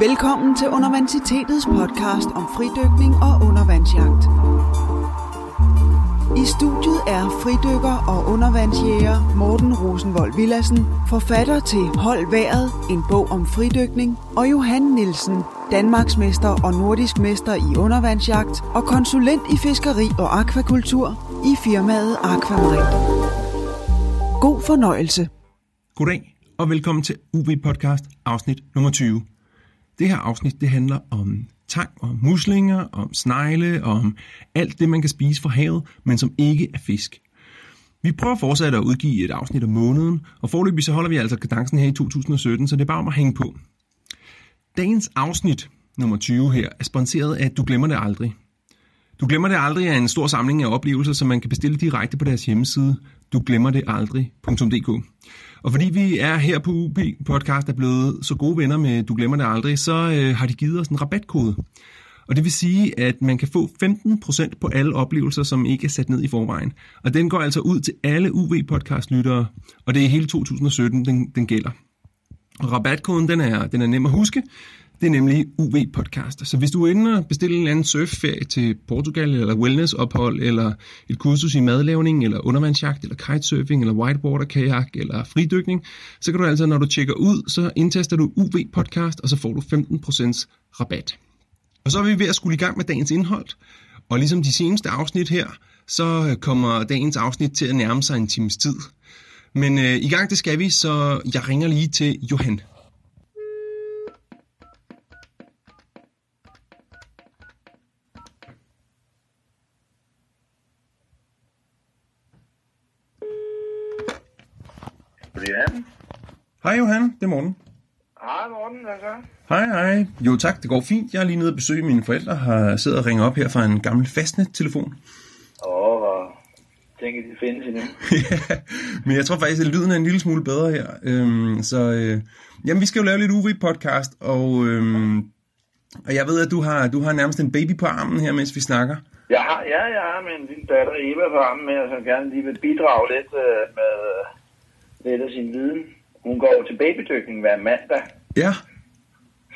Velkommen til Universitetets podcast om fridykning og undervandsjagt. I studiet er fridykker og undervandsjæger Morten Rosenvold Villassen, forfatter til Hold Været, en bog om fridykning, og Johan Nielsen, Danmarksmester og nordisk mester i undervandsjagt og konsulent i fiskeri og akvakultur i firmaet Aquamarin. God fornøjelse. Goddag og velkommen til UB Podcast afsnit nummer 20. Det her afsnit det handler om tang og muslinger, om snegle og om alt det, man kan spise fra havet, men som ikke er fisk. Vi prøver fortsat at udgive et afsnit om måneden, og forløbig så holder vi altså kadencen her i 2017, så det er bare om at hænge på. Dagens afsnit, nummer 20 her, er sponsoreret af Du Glemmer Det Aldrig. Du Glemmer Det Aldrig er en stor samling af oplevelser, som man kan bestille direkte på deres hjemmeside, duglemmerdealdrig.dk. Og fordi vi er her på UP Podcast er blevet så gode venner med Du Glemmer Det Aldrig, så øh, har de givet os en rabatkode. Og det vil sige, at man kan få 15% på alle oplevelser, som ikke er sat ned i forvejen. Og den går altså ud til alle UV podcast lyttere, og det er hele 2017, den, den gælder. Og rabatkoden den er, den er nem at huske. Det er nemlig UV Podcast. Så hvis du er inde og bestille en eller anden surfferie til Portugal, eller wellnessophold, eller et kursus i madlavning, eller undervandsjagt, eller kitesurfing, eller whitewater kajak, eller fridykning, så kan du altså, når du tjekker ud, så indtaster du UV Podcast, og så får du 15% rabat. Og så er vi ved at skulle i gang med dagens indhold. Og ligesom de seneste afsnit her, så kommer dagens afsnit til at nærme sig en times tid. Men øh, i gang det skal vi, så jeg ringer lige til Johan. Brian? Hej Johan, det er morgen. Hej Morten, hvad så? Hej, hej. Jo tak, det går fint. Jeg er lige nede og besøge mine forældre, har siddet og ringet op her fra en gammel fastnet-telefon. Åh, hvor tænker de findes endnu. ja, men jeg tror faktisk, at lyden er en lille smule bedre her. Øhm, så øh, jamen, vi skal jo lave lidt UV-podcast, og, øhm, og jeg ved, at du har, du har nærmest en baby på armen her, mens vi snakker. Jeg har, ja, jeg har min lille datter Eva på armen med, som gerne lige vil bidrage lidt øh, med øh, af sin viden. Hun går jo til babydykning hver mandag, Ja,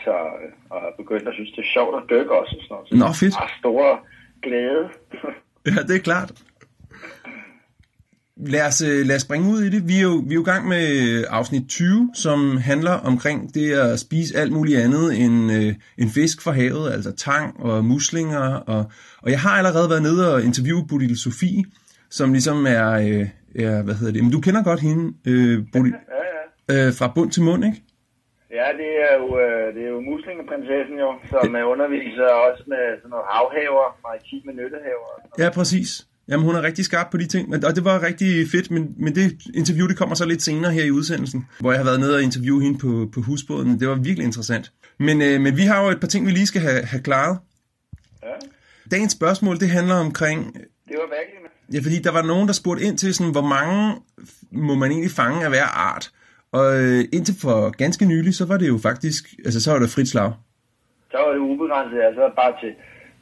så, øh, og har begyndt at synes, det er sjovt at dykke også. Og sådan noget. Så Nå, fedt. Har store glæde. ja det er klart. Lad os, øh, lad os springe ud i det. Vi er, jo, vi er jo i gang med afsnit 20, som handler omkring det at spise alt muligt andet end, øh, end fisk fra havet, altså tang og muslinger. Og, og jeg har allerede været nede og interviewe Bodil Sofie, som ligesom er, øh, er hvad hedder det, men du kender godt hende, øh, Bodil, Ja, ja. øh, fra bund til mund, ikke? Ja, det er jo, øh, det er jo muslingeprinsessen jo, som øh, underviser også med sådan noget havhaver, maritime nyttehaver. Ja, præcis. Jamen, hun er rigtig skarp på de ting, men- og det var rigtig fedt, men, men det interview, det kommer så lidt senere her i udsendelsen, hvor jeg har været nede og interviewe hende på, på husbåden. Det var virkelig interessant. Men, øh, men vi har jo et par ting, vi lige skal have, have klaret. Ja, Dagens spørgsmål, det handler omkring, det var virkelig med ja, fordi der var nogen, der spurgte ind til, sådan, hvor mange må man egentlig fange af hver art. Og øh, indtil for ganske nylig, så var det jo faktisk, altså så var det frit slag. Så var det ubegrænset, altså bare til,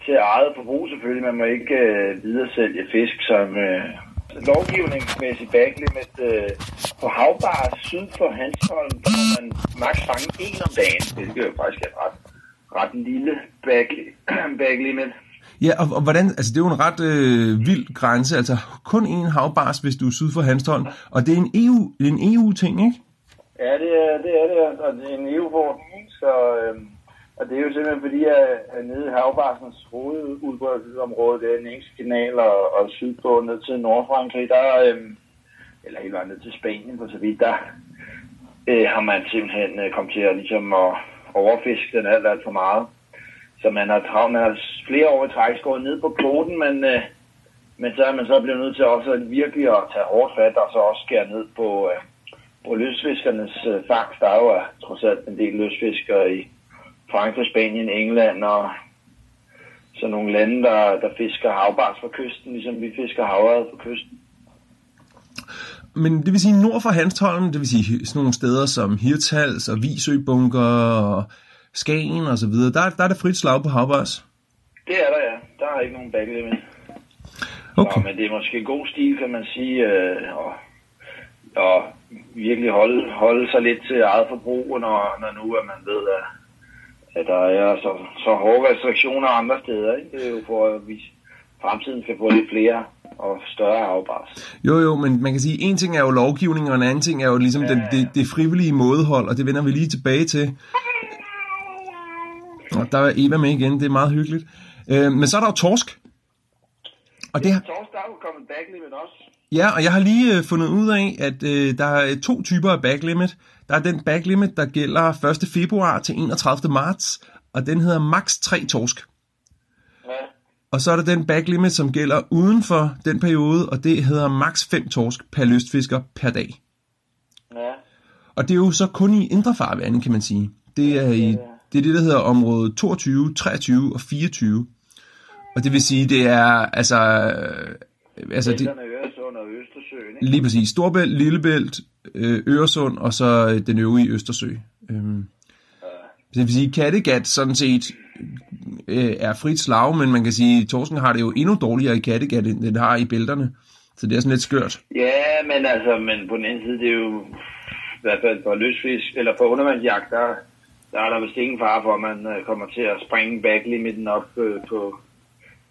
til eget forbrug selvfølgelig. Man må ikke øh, videresælge fisk som øh, lovgivningsmæssigt backlimit øh, på havbar syd for Hansholm, der må man maks fange en om dagen, hvilket jo faktisk er ret, ret lille back, backlimit. Ja, og, og hvordan, altså det er jo en ret øh, vild grænse, altså kun én havbars, hvis du er syd for Hanstholm, og det er en EU, det er en EU-ting, ikke? Ja, det er det, er det og det er en EU-forordning, så... Øh, og det er jo simpelthen fordi, at, at nede i havbarsens hovedudbredelsesområde, det er den engelske kanal og, og sydpå ned til Nordfrankrig, der, øh, eller helt vejen ned til Spanien for så vidt, der øh, har man simpelthen øh, kommet til at, ligesom, at overfiske den alt, alt for meget. Så man har, travlt, man har flere år i træk skåret ned på kvoten, men, øh, men så er man så blevet nødt til også at virkelig at tage hårdt fat og så også skære ned på, øh, på løsfiskernes øh, fangst. Der er jo øh, trods alt en del løsfiskere i Frankrig, Spanien, England og så nogle lande, der, der fisker havbars fra kysten, ligesom vi fisker havret fra kysten. Men det vil sige nord for Hanstholm, det vil sige sådan nogle steder som Hirtals og Visøbunker og Skagen og så videre, der, der er det frit slag på havbars. Det er der, ja. Der er ikke nogen backlimit. Okay. Nå, men det er måske god stil, kan man sige, øh, og, og virkelig holde, holde sig lidt til eget forbrug, når, når nu at man ved, at, at der er så, så hårde restriktioner andre steder. Ikke? Det er jo for, at vi fremtiden skal få lidt flere og større afbræs. Jo, jo, men man kan sige, en ting er jo lovgivning, og en anden ting er jo ligesom ja. den, det, det frivillige mådehold, og det vender vi lige tilbage til. Og der er Eva med igen, det er meget hyggeligt. Øh, men så er der jo torsk. Og det har... Torsk, der er jo kommet backlimit også. Ja, og jeg har lige øh, fundet ud af, at øh, der er to typer af backlimit. Der er den backlimit, der gælder 1. februar til 31. marts, og den hedder max 3 torsk. Ja. Og så er der den backlimit, som gælder uden for den periode, og det hedder max 5 torsk per lystfisker per dag. Ja. Og det er jo så kun i indre farvande, kan man sige. Det er, i, det er det, der hedder område 22, 23 og 24. Og det vil sige, det er altså... Øh, altså det, Øresund og Østersøen, ikke? Lige præcis. Storbælt, Lillebælt, øh, Øresund og så øh, den øvrige Østersø. Øhm, det vil sige, Kattegat sådan set øh, er frit slag, men man kan sige, at Torsken har det jo endnu dårligere i Kattegat, end den har i bælterne. Så det er sådan lidt skørt. Ja, men altså, men på den anden side, det er jo i hvert fald for løsfisk, eller for undervandsjagt, der, der er der vist ingen fare for, at man kommer til at springe backlimiten op øh, på,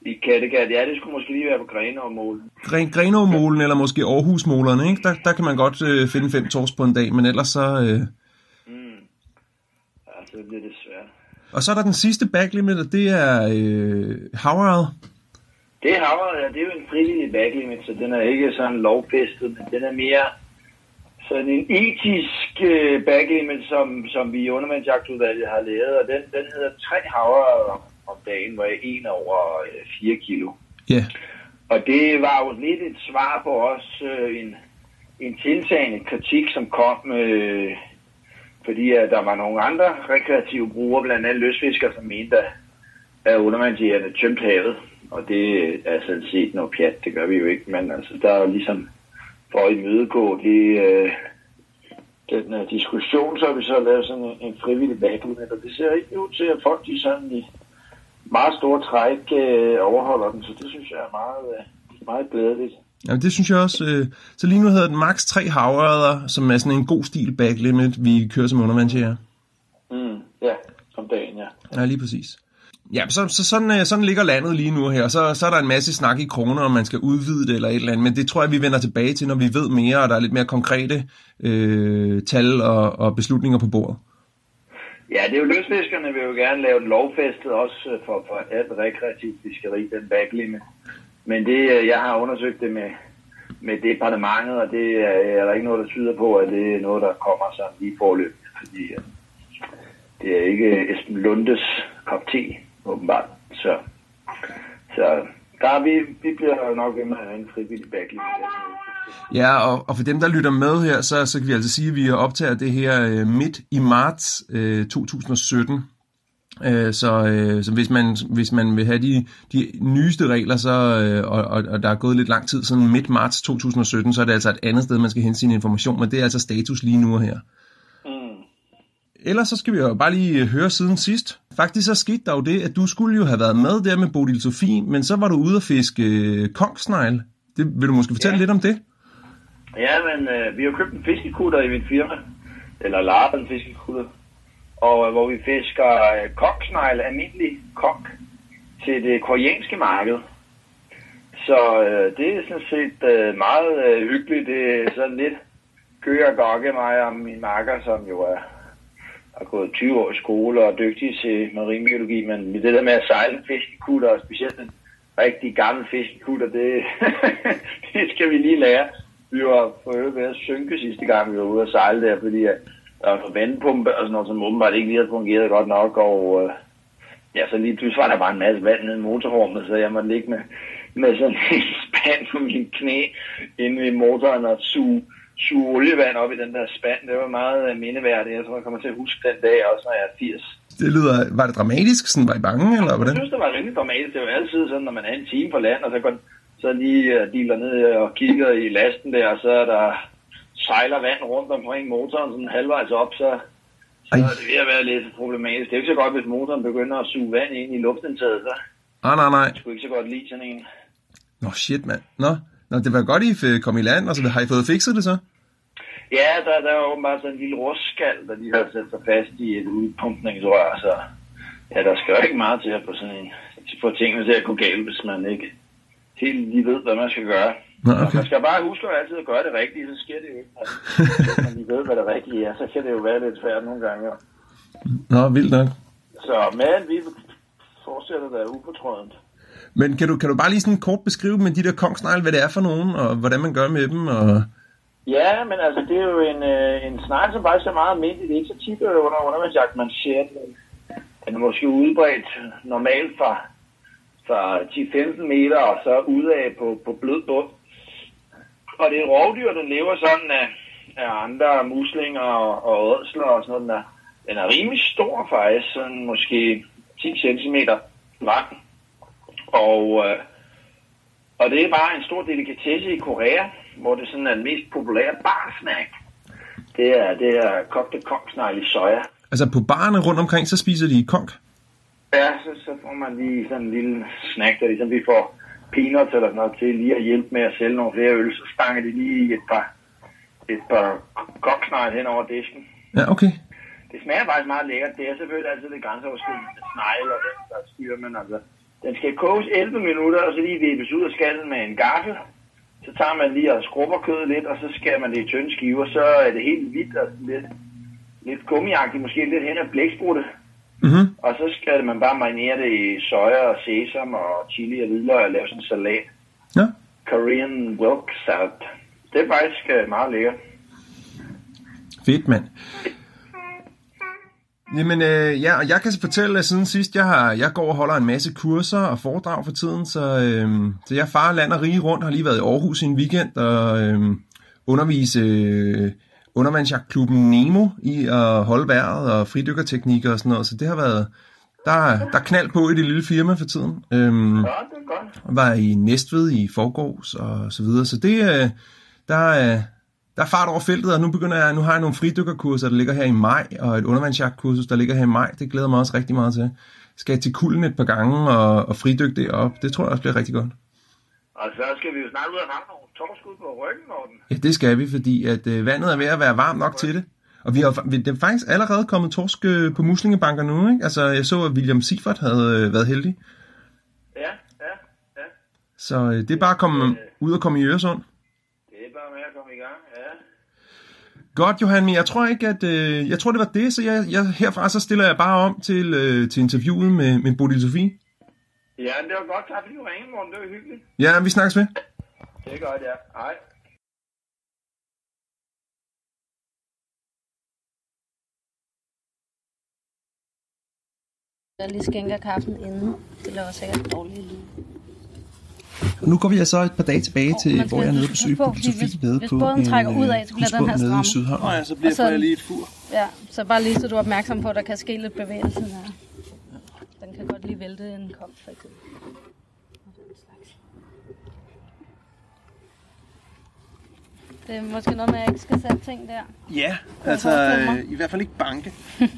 i Kattegat. Ja, det skulle måske lige være på Grenåmålen. Gren, Grenåmålen eller måske Aarhusmålerne, ikke? Der, der kan man godt øh, finde fem tors på en dag, men ellers så... Øh... Mm. Ja, så bliver det svært. Og så er der den sidste backlimit, og det er øh, havrad. Det er havrad, ja. Det er jo en frivillig backlimit, så den er ikke sådan lovfæstet, men den er mere sådan en etisk øh, backlimit, som, som vi i undervandsjagtudvalget har lavet, og den, den hedder tre havre om dagen, hvor jeg en over 4 øh, kilo. Ja. Yeah. Og det var jo lidt et svar på os øh, en, en tiltagende kritik, som kom, øh, fordi at der var nogle andre rekreative brugere, blandt andet løsfiskere, som mente, at undervandsjægerne tømt havet. Og det er sådan set noget pjat, det gør vi jo ikke, men altså, der er jo ligesom for at imødegå det, øh, den uh, diskussion, så har vi så lavet sådan en, en frivillig og det ser ikke ud til, at folk de sådan i meget store træk øh, overholder den, så det synes jeg er meget, øh, meget glædeligt. Ja, det synes jeg også. Øh, så lige nu hedder den max 3 havørder, som er sådan en god stil backlimit, vi kører som undervandsjæger. Mm, ja, som dagen, ja. Ja, lige præcis. Ja, så, så sådan, øh, sådan ligger landet lige nu her. Så, så er der en masse snak i kroner, om man skal udvide det eller et eller andet. Men det tror jeg, vi vender tilbage til, når vi ved mere, og der er lidt mere konkrete øh, tal og, og beslutninger på bordet. Ja, det er jo løsfiskerne vil jo gerne lave den lovfæstet også øh, for, for alt rekreativt fiskeri, den backlimit. Men det, øh, jeg har undersøgt det med, med departementet, og det er, er der ikke noget, der tyder på, at det er noget, der kommer sådan lige forløb. Fordi det er ikke Esben Lundes kop te, åbenbart. Så, så der er vi, vi bliver nok ved med at have en frivillig backlinje. Ja, og, og for dem, der lytter med her, så, så kan vi altså sige, at vi optager det her øh, midt i marts øh, 2017. Øh, så, øh, så hvis man hvis man vil have de, de nyeste regler, så, øh, og, og, og der er gået lidt lang tid siden midt marts 2017, så er det altså et andet sted, man skal hente sin information, men det er altså status lige nu her. Ellers så skal vi jo bare lige øh, høre siden sidst. Faktisk så skete der jo det, at du skulle jo have været med der med Bodil Sofie, men så var du ude og fiske øh, kongsnegl. Det, vil du måske fortælle ja. lidt om det? Ja, men øh, vi har købt en fiskekutter i min firma, eller lejet en fiskekutter, og øh, hvor vi fisker øh, kongsnegl, almindelig kok, til det koreanske marked. Så øh, det er sådan set øh, meget øh, hyggeligt. Det er sådan lidt kører og gokke mig og min marker, som jo er har gået 20 år i skole og er dygtig til marinbiologi, men det der med at sejle en fiskekutter, og specielt en rigtig gammel fiskekutter, det, det skal vi lige lære. Vi var for øvrigt ved at synke sidste gang, vi var ude at sejle der, fordi øh, der var en vandpumpe og sådan noget, som åbenbart ikke lige havde fungeret godt nok, og øh, ja, så lige pludselig var der bare en masse vand nede i motorrummet, så jeg måtte ligge med, med sådan en spand på min knæ inde i motoren og suge suge olievand op i den der spand. Det var meget øh, mindeværdigt. Jeg tror, jeg kommer til at huske den dag også, når jeg er 80. Det lyder, var det dramatisk? Sådan, var I bange, eller hvordan? Jeg synes, det var rimelig dramatisk. Det var altid sådan, når man er en time på land, og så går så lige uh, dealer ned og kigger i lasten der, og så er der sejler vand rundt omkring motoren sådan halvvejs op, så, så er det ved at være lidt problematisk. Det er ikke så godt, hvis motoren begynder at suge vand ind i luftindtaget, så. Ah, nej, nej. Jeg skulle ikke så godt lide sådan en. Nå, shit, mand. Nå, Nå, det var godt, I kom i land, og så har I fået fikset det så? Ja, der, der var åbenbart sådan en lille rustskald, der lige havde sat sig fast i et udpumpningsrør, så Ja, der skal jo ikke meget til at få sådan en, få tingene til at gå galt, hvis man ikke helt lige ved, hvad man skal gøre. Nå, Og okay. Man skal bare huske at altid at gøre det rigtige, så sker det jo ikke. Altså, Hvis man lige ved, hvad det rigtige er, så kan det jo være lidt svært nogle gange. jo. Nå, vildt nok. Så, men vi fortsætter da ufortrødent. Men kan du, kan du bare lige sådan kort beskrive med de der kongsnegle, hvad det er for nogen, og hvordan man gør med dem? Og... Ja, men altså, det er jo en, øh, en snegl, som faktisk er meget almindelig. Det er ikke så tit øh, under undervandsjagt, man ser den. Den er måske udbredt normalt fra, fra 10-15 meter og så udad på, på blød bund. Og det er et rovdyr, den lever sådan af, af andre muslinger og, og ådsler og sådan noget. Den er, den er rimelig stor faktisk, sådan måske 10 cm lang. Og, øh, og det er bare en stor delikatesse i Korea, hvor det sådan er den mest populære barsnack. Det er, det er kogte kongsnegle i soja. Altså på barerne rundt omkring, så spiser de konk. Ja, så, så får man lige sådan en lille snack, der ligesom vi får peanuts eller sådan noget til lige at hjælpe med at sælge nogle flere øl. Så stanger de lige et par, et par koksnegle hen over disken. Ja, okay. Det smager faktisk meget lækkert. Det er selvfølgelig altid lidt grænseoverskridende snegle og den der styr, men altså, den skal koges 11 minutter, og så lige vippes ud af skallen med en gaffel. Så tager man lige og skrubber kødet lidt, og så skærer man det i tynde skiver, så er det helt hvidt og lidt, lidt gummiagtigt, måske lidt hen af blæksprutte. Mm-hmm. Og så skal man bare marinere det i soja og sesam og chili og hvidløg og lave sådan en salat. Ja. Korean Wilk Salad. Det er faktisk øh, meget lækkert. Fedt, mand. Jamen, øh, ja, og jeg kan så fortælle, at siden sidst, jeg, har, jeg går og holder en masse kurser og foredrag for tiden, så, øh, så jeg farer land og rige rundt, har lige været i Aarhus i en weekend og øh, undervise øh, undervandsjagtklubben Nemo i at holde vejret og fridykkerteknikker og sådan noget, så det har været, der, er- der er knald på i det lille firma for tiden. Øhm, Ja, det er godt. og var i Næstved i forgårs og så videre. Så det, øh, der, er- der er fart over feltet, og nu begynder jeg, nu har jeg nogle fridykkerkurser, der ligger her i maj, og et undervandsjagtkursus, der ligger her i maj. Det glæder mig også rigtig meget til. Skal jeg til kulden et par gange og, og fridykke det op. Det tror jeg også bliver rigtig godt. Og så skal vi jo snart ud og have nogle torskud på ryggen, Morten. Ja, det skal vi, fordi at øh, vandet er ved at være varmt nok til det. Og vi har, fa- det er faktisk allerede kommet torsk øh, på muslingebanker nu, ikke? Altså, jeg så, at William Sifert havde øh, været heldig. Ja, ja, ja. Så øh, det er bare at komme ud og komme i Øresund. Det er bare med at komme i gang, ja. Godt, Johan, men jeg tror ikke, at... Øh, jeg tror, det var det, så jeg, jeg, herfra så stiller jeg bare om til, øh, til interviewet med, med Bodil Sofie. Ja, det var godt. Tak fordi du ringede, Morten. Det var hyggeligt. Ja, vi snakkes ved. Det er godt, ja. Hej. Jeg lige skænker kaffen inden. Det laver sikkert dårlige lyd. Nu går vi altså et par dage tilbage til, Man skal hvor jeg er nede på, Bodil fordi Sofie hvis- nede hvis på båden en trækker øh, ud af, så bliver den husbåd her nede i stramme. Sydhavn. Nå ja, så bliver så- jeg lige et fur. Ja, så bare lige så du er opmærksom på, at der kan ske lidt bevægelse der. Den kan godt lige vælte en kom, for eksempel. Den. Det er måske noget med, at jeg ikke skal sætte ting der. Ja, altså øh, i hvert fald ikke banke.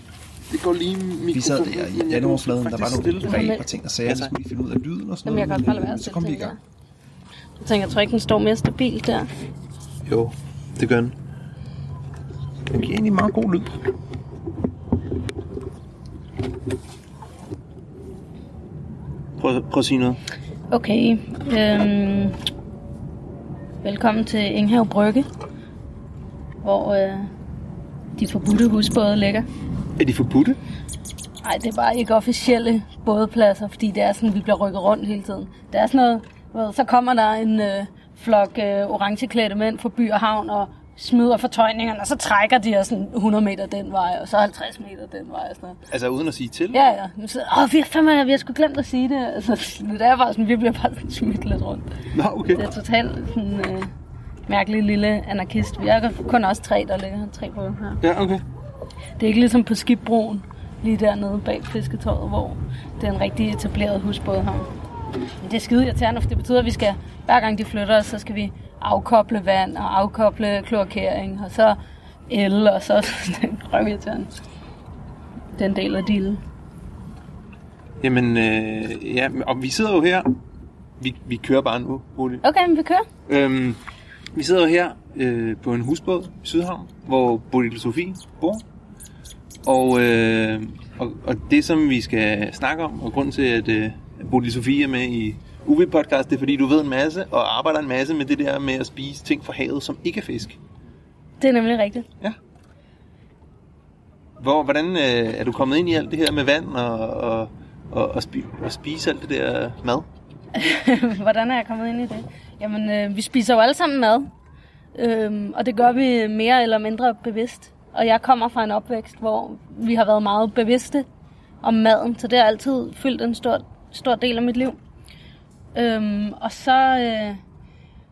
Det går lige mikrofonen. Vi sad der i jeg kan der var nogle greb og ting og sager, tak. skulle vi finde ud af lyden og sådan Jamen, jeg kan noget. også bare lade men, være øh, at så kom vi i gang. Jeg tænker, jeg tror ikke, den står mere stabilt der. Jo, det gør den. Den giver egentlig meget god lyd. Prøv, prøv at sige noget. Okay. Øhm, velkommen til Inghave Brygge, hvor øh, de forbudte husbåde ligger. Er de forbudte? Nej, det er bare ikke officielle bådepladser, fordi det er sådan, vi bliver rykket rundt hele tiden. Det er sådan noget, ved, så kommer der en øh, flok øh, orangeklædte mænd fra by og havn og smider fortøjningerne, og så trækker de os sådan 100 meter den vej, og så 50 meter den vej. Og sådan noget. Altså uden at sige til? Ja, ja. Så, Åh, vi har, fandme, vi har sgu glemt at sige det. Altså, det er bare sådan, vi bliver bare sådan smidt lidt rundt. Nå, okay. Det er totalt sådan øh, mærkelig lille anarkist. Vi er kun også tre, der ligger tre på her. Ja, okay. Det er ikke ligesom på skibbroen, lige dernede bag fisketøjet, hvor det er en rigtig etableret husbådhavn. Men det er skide irriterende, for det betyder, at vi skal, hver gang de flytter os, så skal vi afkoble vand og afkoble kloakering, og så el, og så er røvirriterende. Den del af dealen. Jamen, øh, ja, og vi sidder jo her. Vi, vi kører bare nu, Bodil. Okay, men vi kører. Øhm, vi sidder jo her øh, på en husbåd i Sydhavn, hvor Bodil Sofie bor. Og, øh, og, og det, som vi skal snakke om, og grunden til, at øh, Bodil Sofie er med i UV-podcast, det er, fordi du ved en masse, og arbejder en masse med det der med at spise ting fra havet, som ikke er fisk. Det er nemlig rigtigt. Ja. Hvor, hvordan øh, er du kommet ind i alt det her med vand og, og, og, og, spi, og spise alt det der mad? Hvordan er jeg kommet ind i det? Jamen, øh, vi spiser jo alle sammen mad. Øhm, og det gør vi mere eller mindre bevidst. Og jeg kommer fra en opvækst, hvor vi har været meget bevidste om maden. Så det har altid fyldt en stor, stor del af mit liv. Øhm, og så øh,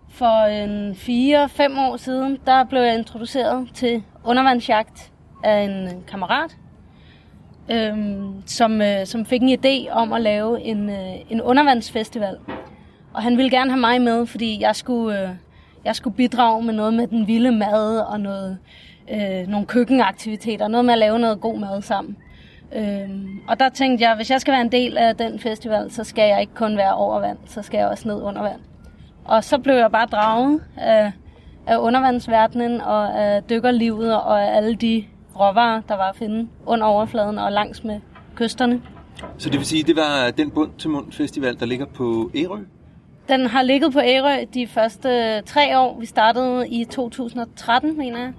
for en 4-5 år siden, der blev jeg introduceret til undervandsjagt af en kammerat, øhm, som, øh, som fik en idé om at lave en, øh, en undervandsfestival. Og han ville gerne have mig med, fordi jeg skulle, øh, jeg skulle bidrage med noget med den vilde mad og noget, øh, nogle køkkenaktiviteter, noget med at lave noget god mad sammen. Øhm, og der tænkte jeg, hvis jeg skal være en del af den festival, så skal jeg ikke kun være over vand, så skal jeg også ned under vand. Og så blev jeg bare draget af, af undervandsverdenen og af dykkerlivet og af alle de råvarer, der var at finde under overfladen og langs med kysterne. Så det vil sige, det var den bund til mund festival, der ligger på Ærø? Den har ligget på Ærø de første tre år. Vi startede i 2013, mener jeg.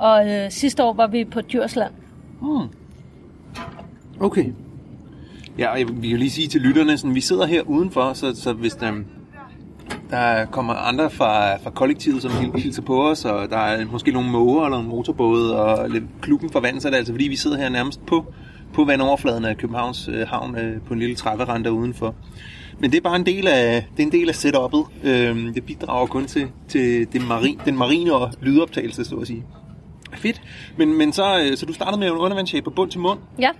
Og øh, sidste år var vi på Djursland. Hmm. Okay. Ja, og jeg vil lige sige til lytterne, sådan, vi sidder her udenfor, så, så hvis der, der kommer andre fra, fra kollektivet, som hilser på os, og der er måske nogle måger eller en motorbåde, og lidt klubben for sig, så er det altså fordi, vi sidder her nærmest på, på vandoverfladen af Københavns øh, havn øh, på en lille trapperand der udenfor. Men det er bare en del af, det er en del af setup'et. Øhm, det bidrager kun til, til det marin, den marine og lydoptagelse, så at sige. Fedt. Men, men så, øh, så du startede med en undervandsjæge på bund til mund. Ja,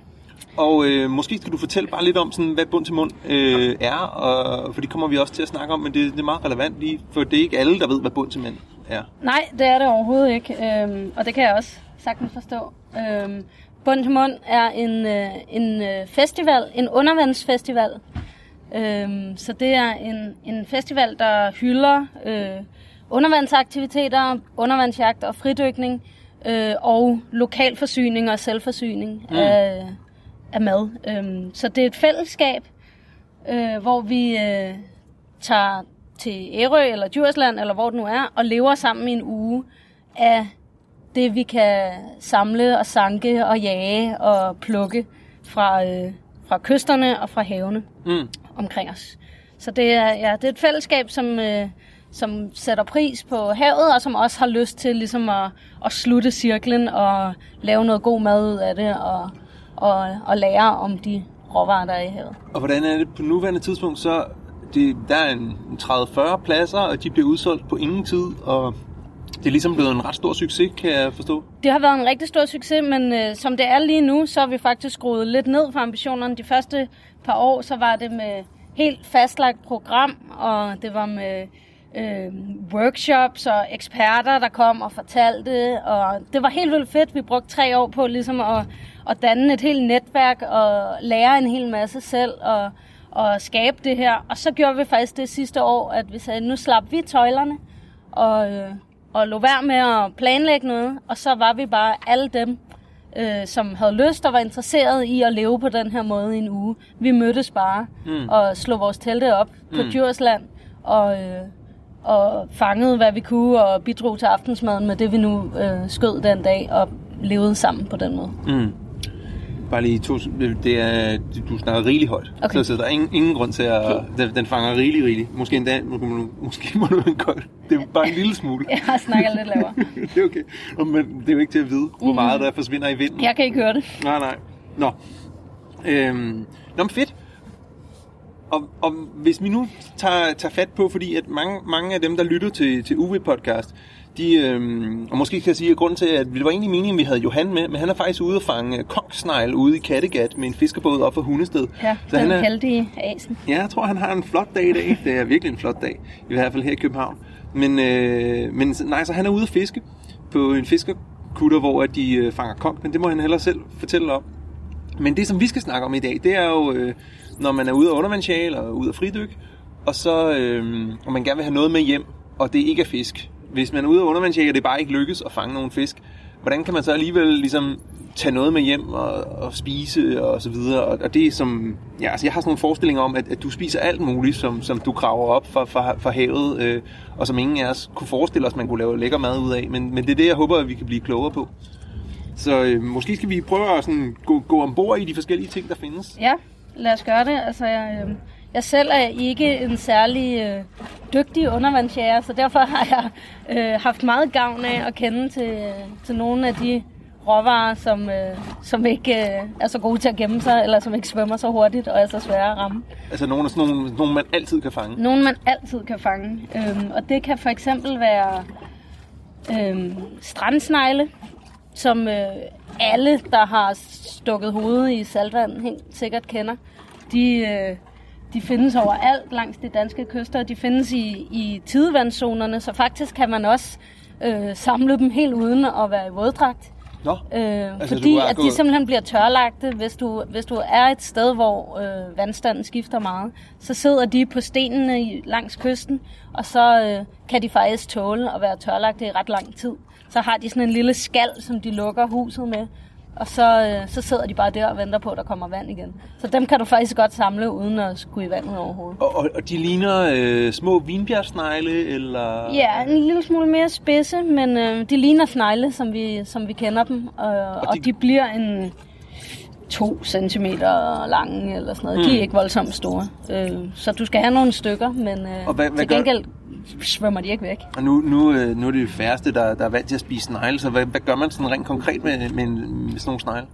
Og øh, måske skal du fortælle bare lidt om, sådan, hvad bund til mund øh, er, og, for det kommer vi også til at snakke om, men det, det er meget relevant lige, for det er ikke alle, der ved, hvad bund til mund er. nej, det er det overhovedet ikke. Øhm, og det kan jeg også sagtens forstå. Øhm, Bund til Mund er en, øh, en øh, festival, en undervandsfestival. Øhm, så det er en, en festival, der hylder øh, undervandsaktiviteter, undervandsjagt og fridykning, øh, og lokalforsyning og selvforsyning mm. af, af mad. Øhm, så det er et fællesskab, øh, hvor vi øh, tager til Ærø eller Djursland, eller hvor det nu er, og lever sammen i en uge af det, vi kan samle og sanke og jage og plukke fra, øh, fra kysterne og fra havene Mm. omkring os. Så det er, ja, det er et fællesskab, som, øh, som sætter pris på havet, og som også har lyst til ligesom at, at slutte cirklen og lave noget god mad ud af det, og, og, og lære om de råvarer, der er i havet. Og hvordan er det på nuværende tidspunkt, så det, der er en 30-40 pladser, og de bliver udsolgt på ingen tid, og det er ligesom blevet en ret stor succes, kan jeg forstå. Det har været en rigtig stor succes, men øh, som det er lige nu, så har vi faktisk skruet lidt ned for ambitionerne. De første par år, så var det med helt fastlagt program, og det var med øh, workshops og eksperter, der kom og fortalte, og det var helt vildt fedt. Vi brugte tre år på ligesom at, at danne et helt netværk og lære en hel masse selv og, og skabe det her. Og så gjorde vi faktisk det sidste år, at vi sagde, nu slap vi tøjlerne og, øh, og lå være med at planlægge noget, og så var vi bare alle dem, øh, som havde lyst og var interesseret i at leve på den her måde i en uge. Vi mødtes bare mm. og slog vores telte op på Mm. Djursland og, øh, og fangede, hvad vi kunne, og bidrog til aftensmaden med det, vi nu øh, skød den dag, og levede sammen på den måde. Mm. Bare lige to, det er, du snakker rigeligt højt. Okay. Så, så der er ingen, ingen grund til at... Okay. Den, den fanger rigeligt, rigeligt. Måske endda, måske, måske må du godt. Det er bare en lille smule. Jeg snakker lidt lavere. det er okay. Men det er jo ikke til at vide, hvor meget der forsvinder i vinden. Jeg kan ikke høre det. Nej, nej. Nå. Øhm, nå, men fedt. Og, og hvis vi nu tager, tager fat på, fordi at mange, mange af dem, der lytter til, til UV-podcast, de, øhm, og måske kan jeg sige, at grunden til, at det var egentlig meningen, at vi havde Johan med, men han er faktisk ude at fange kongsnegl ude i Kattegat med en fiskerbåd op for Hundested. Ja, Så han er, heldige asen. Ja, jeg tror, han har en flot dag i dag. Det er virkelig en flot dag. I hvert fald her i København. Men, øh, men nej, så han er ude at fiske på en fiskerkutter, hvor de øh, fanger kong. Men det må han hellere selv fortælle om. Men det, som vi skal snakke om i dag, det er jo, øh, når man er ude af undervandsjæl eller ude af fridyk, og så øh, og man gerne vil have noget med hjem, og det ikke er fisk. Hvis man er ude af undervandsjæl, og det bare ikke lykkes at fange nogen fisk, hvordan kan man så alligevel ligesom tage noget med hjem og, og spise og så videre. Og, og det er som, ja, altså jeg har sådan nogle forestillinger om, at, at du spiser alt muligt, som, som du graver op fra, fra, fra havet, øh, og som ingen af os kunne forestille os, man kunne lave lækker mad ud af. Men, men det er det, jeg håber, at vi kan blive klogere på. Så øh, måske skal vi prøve at sådan, gå, gå ombord i de forskellige ting, der findes. Ja, lad os gøre det. Altså, jeg, øh, jeg selv er ikke en særlig øh, dygtig undervandsjæger, så derfor har jeg øh, haft meget gavn af at kende til, til nogle af de råvarer, som, øh, som ikke øh, er så gode til at gemme sig, eller som ikke svømmer så hurtigt og er så svære at ramme. Altså nogle, sådan nogle, nogle man altid kan fange? Nogle, man altid kan fange. Øhm, og det kan for eksempel være øhm, strandsnegle, som øh, alle, der har stukket hovedet i saltvand, helt sikkert kender. De, øh, de findes overalt langs de danske kyster, de findes i, i tidevandszonerne, så faktisk kan man også øh, samle dem helt uden at være i våddragt. Nå, øh, altså, fordi at gået... de simpelthen bliver tørlagte, hvis du, hvis du er et sted, hvor øh, vandstanden skifter meget. Så sidder de på stenene i, langs kysten, og så øh, kan de faktisk tåle at være tørlagte i ret lang tid. Så har de sådan en lille skal, som de lukker huset med, og så, øh, så sidder de bare der og venter på, at der kommer vand igen. Så dem kan du faktisk godt samle, uden at skulle i vandet overhovedet. Og, og, og de ligner øh, små vinbjergsnegle, eller? Ja, en lille smule mere spidse, men øh, de ligner snegle, som vi, som vi kender dem. Og, og, de... og de bliver en 2 cm lange, eller sådan noget. Mm. De er hmm. ikke voldsomt store. Øh, så du skal have nogle stykker, men øh, og hvad, hvad til gengæld gør svømmer de ikke væk. Og nu, nu, øh, nu er det jo færreste, der, der er vant til at spise snegle, så hvad, hvad gør man sådan rent konkret med, med, med sådan nogle snegle?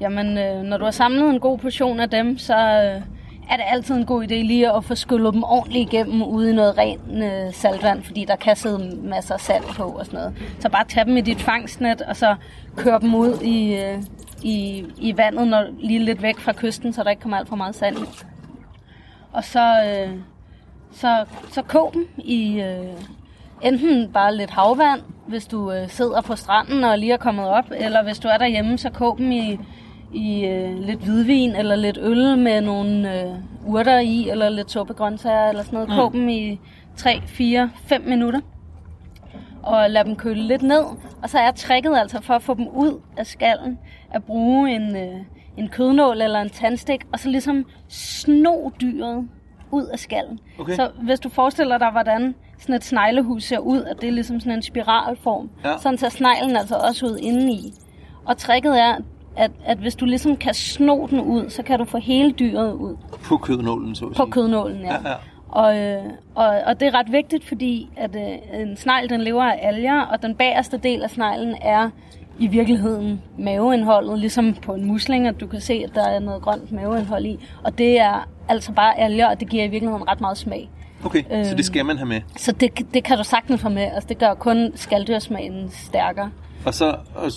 Jamen, øh, når du har samlet en god portion af dem, så øh, er det altid en god idé lige at få skyllet dem ordentligt igennem ude i noget rent øh, saltvand, fordi der kan sidde masser af salt på og sådan noget. Så bare tag dem i dit fangstnet, og så kør dem ud i, øh, i, i vandet når, lige lidt væk fra kysten, så der ikke kommer alt for meget sand i. Og så, øh, så, så kog dem i øh, enten bare lidt havvand, hvis du øh, sidder på stranden og lige er kommet op, eller hvis du er derhjemme, så kog dem i, i øh, lidt hvidvin eller lidt øl med nogle øh, urter i, eller lidt suppegrøntsager eller sådan noget. Mm. Kog dem i 3, 4, 5 minutter og lad dem køle lidt ned. Og så er tricket altså for at få dem ud af skallen, at bruge en, øh, en kødnål eller en tandstik, og så ligesom sno dyret ud af skallen. Okay. Så hvis du forestiller dig, hvordan sådan et sneglehus ser ud, at det er ligesom sådan en spiralform, ja. sådan ser sneglen altså også ud indeni. Og tricket er, at, at hvis du ligesom kan sno den ud, så kan du få hele dyret ud. På kødnålen, så at sige. På kødnålen, ja. ja, ja. Og, øh, og, og det er ret vigtigt, fordi at øh, en snegl den lever af alger, og den bagerste del af sneglen er i virkeligheden maveindholdet, ligesom på en musling, at du kan se, at der er noget grønt maveindhold i. Og det er altså bare alger, og det giver i virkeligheden ret meget smag. Okay, øhm, så det skal man have med? Så det, det kan du sagtens få med. Altså, det gør kun skaldyrsmagen stærkere. Og så, og,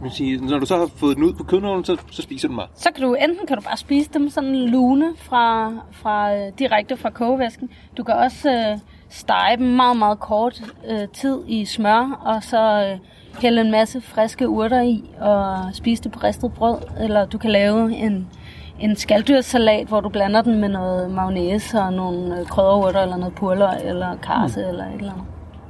man sige, når du så har fået den ud på kødnålen, så, så spiser du dem bare? Så kan du enten kan du bare spise dem sådan lune fra, fra, øh, direkte fra kogevæsken. Du kan også øh, stege dem meget, meget kort øh, tid i smør, og så øh, hælde en masse friske urter i, og spise det på ristet brød. Eller du kan lave en, en skaldyrsalat, hvor du blander den med noget mayonnaise og nogle øh, krydderurter, eller noget purler, eller karse, mm. eller et eller andet.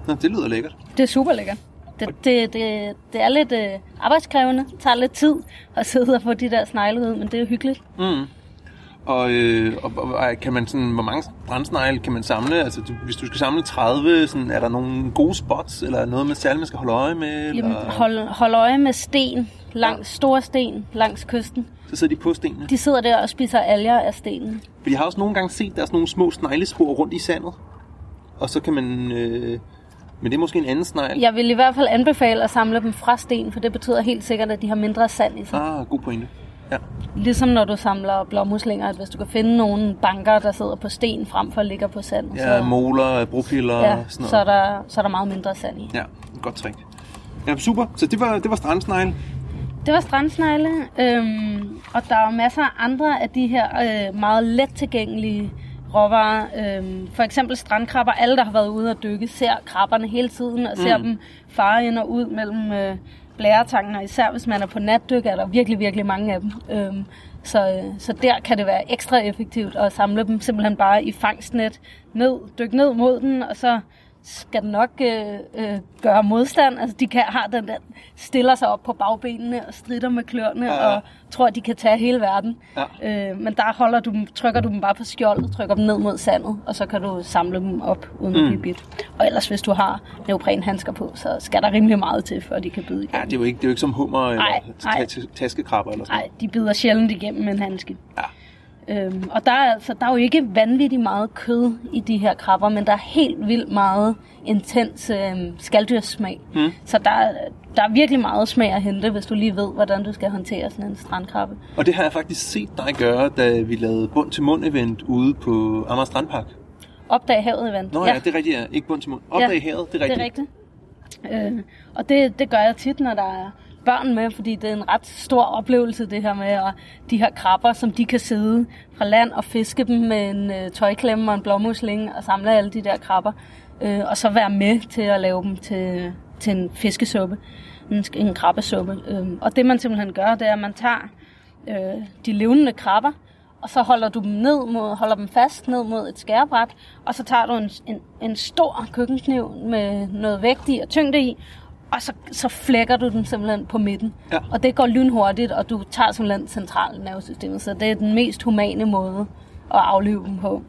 Nå, det lyder lækkert. Det er super lækkert. Det, det, det, det er lidt øh, arbejdskrævende, tager lidt tid at sidde og få de der snegle ud, men det er hyggeligt. Mm. Og, øh, og, og kan man sådan, hvor mange brændsnegle kan man samle? Altså, du, hvis du skal samle 30, sådan, er der nogle gode spots, eller noget med særligt, man skal holde øje med? Eller? Jamen, hold, hold øje med sten, langs, ja. store sten langs kysten. Så sidder de på stenene? De sidder der og spiser alger af stenen. For jeg har også nogle gange set, der er sådan nogle små sneglespor rundt i sandet. Og så kan man... Øh, men det er måske en anden snegl. Jeg vil i hvert fald anbefale at samle dem fra sten, for det betyder helt sikkert, at de har mindre sand i sig. Ah, god pointe. Ja. Ligesom når du samler blåmuslinger, at hvis du kan finde nogle banker, der sidder på sten frem for at ligge på sand. Ja, så, moler, brofiller ja, og sådan noget. Så er, der, så er der meget mindre sand i. Ja, godt trick. Ja, super. Så det var, det var strandsnegle. Det var strandsnegle, øhm, og der er masser af andre af de her øh, meget let tilgængelige råvarer. Øhm, for eksempel strandkrabber. Alle, der har været ude og dykke, ser krabberne hele tiden og ser mm. dem fare ind og ud mellem øh, blæretangen. Og især hvis man er på natdyk, er der virkelig, virkelig mange af dem. Øhm, så, øh, så der kan det være ekstra effektivt at samle dem simpelthen bare i fangstnet ned, dykke ned mod den, og så skal nok øh, øh, gøre modstand. Altså, de kan, har den der, stiller sig op på bagbenene og strider med kløerne Ja, ja, ja. og tror, at de kan tage hele verden. Ja. Øh, men der holder du trykker du dem bare på skjoldet, trykker dem ned mod sandet, og så kan du samle dem op uden at Mm. blive bidt. Og ellers, hvis du har neoprenhandsker på, så skal der rimelig meget til, før de kan bide Ja, igennem. det er jo ikke, det er jo ikke som hummer eller taskekrabber eller sådan Nej, de bider sjældent igennem med en handske. Ja. Øhm, og der er, altså, der er jo ikke vanvittigt meget kød i de her krabber, men der er helt vildt meget intens øhm, skaldyrssmag. Mm. Så der, er- der er virkelig meget smag at hente, hvis du lige ved, hvordan du skal håndtere sådan en strandkrabbe. Og det har jeg faktisk set dig gøre, da vi lavede bund til mund event ude på Amager Strandpark. Opdag havet event. Nå ja, det er rigtigt, ja. Ikke bund til mund. Opdag Ja, havet, det er rigtigt. Det er rigtigt. Øh, og det, det gør jeg tit, når der er børn med, fordi det er en ret stor oplevelse, det her med at de her krabber, som de kan sidde fra land og fiske dem med en øh, tøjklemme og en blåmusling og samle alle de der krabber. Øh, og så være med til at lave dem til, til en fiskesuppe, en, en krabbesuppe. Øh, og det man simpelthen gør, det er, at man tager øh, de levende krabber, og så holder du dem ned mod, holder dem fast ned mod et skærebræt, og så tager du en, en, en stor køkkenkniv med noget vægt i og tyngde i, og så, så flækker du den simpelthen på midten. Ja. Og det går lynhurtigt, og du tager simpelthen centralnervesystemet, så det er den mest humane måde at aflive dem på.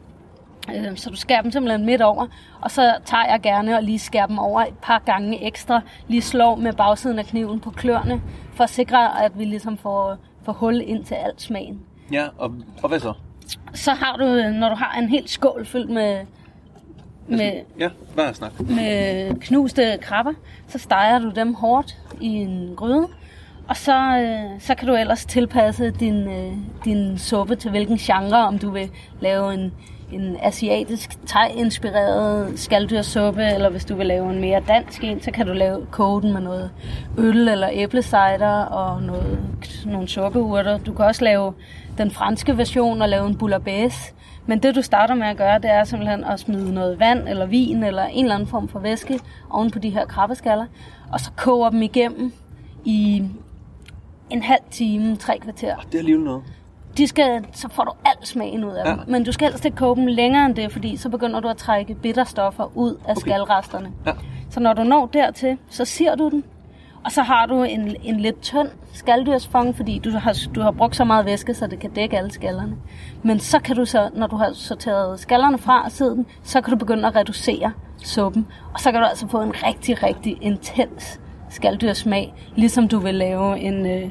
Øh, Så du skærer dem simpelthen midt over, og så tager jeg gerne og lige skærer dem over et par gange ekstra, lige slår med bagsiden af kniven på kløerne, for at sikre, at vi ligesom får, får hul ind til alt smagen. Ja, og, og hvad så? Så har du, når du har en helt skål fyldt med, med, Ja, hvad er snak? med knuste krabber, så steger du dem hårdt i en gryde, og så, øh, så kan du ellers tilpasse din, øh, din suppe til hvilken genre, om du vil lave en, en asiatisk thai-inspireret skaldyrsuppe, eller hvis du vil lave en mere dansk en, så kan du lave koge den med noget øl eller æblecider og noget, nogle suppeurter. Du kan også lave den franske version og lave en bouillabaisse. Men det du starter med at gøre, det er simpelthen at smide noget vand eller vin eller en eller anden form for væske oven på de her krabbeskaller, og så koger dem igennem i en halv time, tre kvarter. Det er alligevel noget. De skal, så får du al smagen ud af Ja. dem. Men du skal helst ikke koge dem længere end det, fordi så begynder du at trække bitterstoffer ud af Okay. skalresterne. Ja. Så når du når dertil, så ser du den, og så har du en, en lidt tynd skalddyrsfang, fordi du har, du har brugt så meget væske, så det kan dække alle skallerne. Men så kan du så, når du har sorteret skallerne fra og siddet den, så kan du begynde at reducere suppen. Og så kan du altså få en rigtig, rigtig intens skalddyrsmag, ligesom du vil lave en, øh,